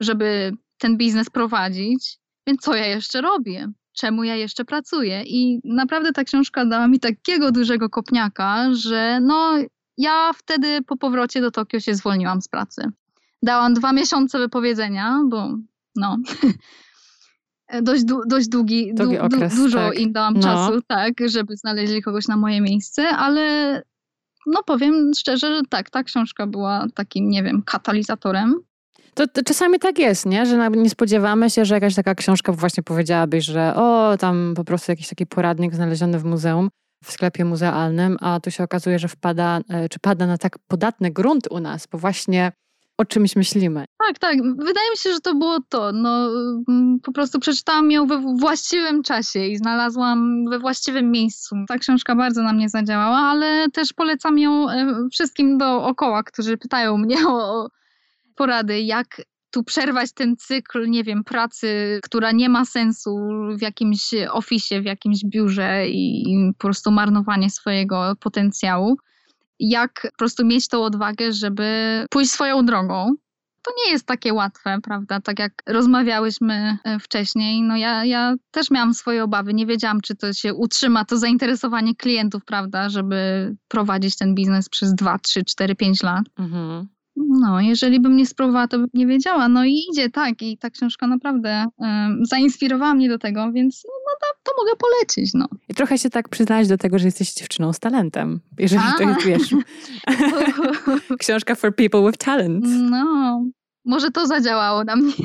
żeby ten biznes prowadzić, więc co ja jeszcze robię? Czemu ja jeszcze pracuję? I naprawdę ta książka dała mi takiego dużego kopniaka, że no ja wtedy po powrocie do Tokio się zwolniłam z pracy. Dałam dwa miesiące wypowiedzenia, bo no dość, dość długi, długi okres, dużo tak. im dałam no. czasu, tak, żeby znaleźli kogoś na moje miejsce, ale no powiem szczerze, że tak, ta książka była takim, nie wiem, katalizatorem. To, to, czasami tak jest, nie? że nie spodziewamy się, że jakaś taka książka właśnie powiedziałabyś, że o, tam po prostu jakiś taki poradnik znaleziony w muzeum, w sklepie muzealnym, a tu się okazuje, że wpada, e, czy pada na tak podatny grunt u nas, bo właśnie o czymś myślimy. Tak, tak. Wydaje mi się, że to było to. No, mm, po prostu przeczytałam ją we właściwym czasie i znalazłam we właściwym miejscu. Ta książka bardzo na mnie zadziałała, ale też polecam ją e, wszystkim dookoła, którzy pytają mnie o porady, jak tu przerwać ten cykl, nie wiem, pracy, która nie ma sensu w jakimś oficie, w jakimś biurze i, i po prostu marnowanie swojego potencjału jak po prostu mieć tą odwagę, żeby pójść swoją drogą. To nie jest takie łatwe, prawda? Tak jak rozmawiałyśmy e, wcześniej, no ja, ja też miałam swoje obawy. Nie wiedziałam, czy to się utrzyma, to zainteresowanie klientów, prawda, żeby prowadzić ten biznes przez 2, 3, 4, 5 lat. Mhm. No, jeżeli bym nie spróbowała, to bym nie wiedziała. No i idzie tak, i ta książka naprawdę um, zainspirowała mnie do tego, więc no, no to, to, mogę polecić. No. Trochę się tak przyznać do tego, że jesteś dziewczyną z talentem, jeżeli A. to jest, wiesz, książka for people with talent. No, może to zadziałało na mnie.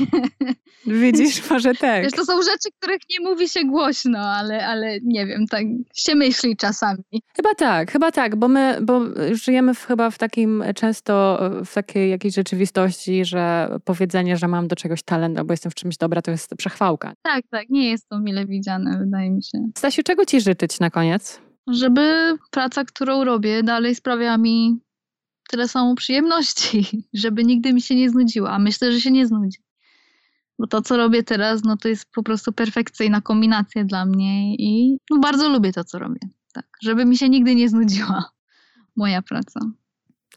Widzisz, może tak. Wiesz, to są rzeczy, których nie mówi się głośno, ale, ale nie wiem, tak się myśli czasami. Chyba tak, chyba tak, bo my bo żyjemy w, chyba w takim często w takiej jakiejś rzeczywistości, że powiedzenie, że mam do czegoś talent albo jestem w czymś dobra, to jest przechwałka. Tak, tak, nie jest to mile widziane, wydaje mi się. Stasiu, czego ci życzyć na koniec? Żeby praca, którą robię, dalej sprawiała mi tyle samo przyjemności, żeby nigdy mi się nie znudziła. A myślę, że się nie znudzi. Bo to, co robię teraz, no to jest po prostu perfekcyjna kombinacja dla mnie i no, bardzo lubię to, co robię. Tak, żeby mi się nigdy nie znudziła moja praca.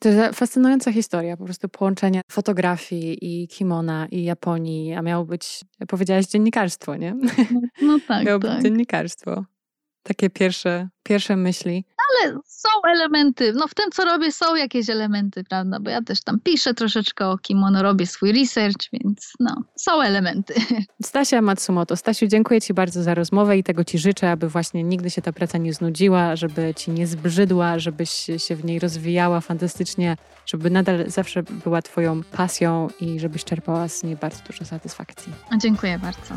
To jest fascynująca historia, po prostu połączenie fotografii i kimona i Japonii, a miało być, powiedziałaś, dziennikarstwo, nie? No, no tak, Miało tak. być dziennikarstwo. Takie pierwsze, pierwsze myśli. Ale są elementy, no w tym co robię są jakieś elementy, prawda, bo ja też tam piszę troszeczkę o kimono, robię swój research, więc no, są elementy. Stasia Matsumoto. Stasiu, dziękuję Ci bardzo za rozmowę i tego Ci życzę, aby właśnie nigdy się ta praca nie znudziła, żeby Ci nie zbrzydła, żebyś się w niej rozwijała fantastycznie, żeby nadal zawsze była Twoją pasją i żebyś czerpała z niej bardzo dużo satysfakcji. Dziękuję bardzo.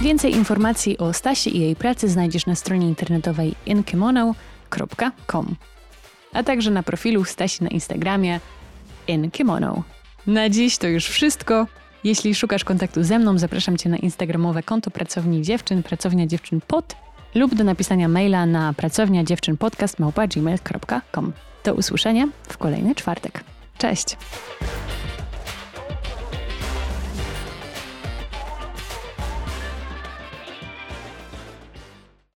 Więcej informacji o Stasi i jej pracy znajdziesz na stronie internetowej inkimono.com, a także na profilu Stasi na Instagramie inkimono. Na dziś to już wszystko. Jeśli szukasz kontaktu ze mną, zapraszam Cię na instagramowe konto Pracowni Dziewczyn, Pracownia Dziewczyn Pod lub do napisania maila na pracownia dziewczyn podcast Do usłyszenia w kolejny czwartek. Cześć!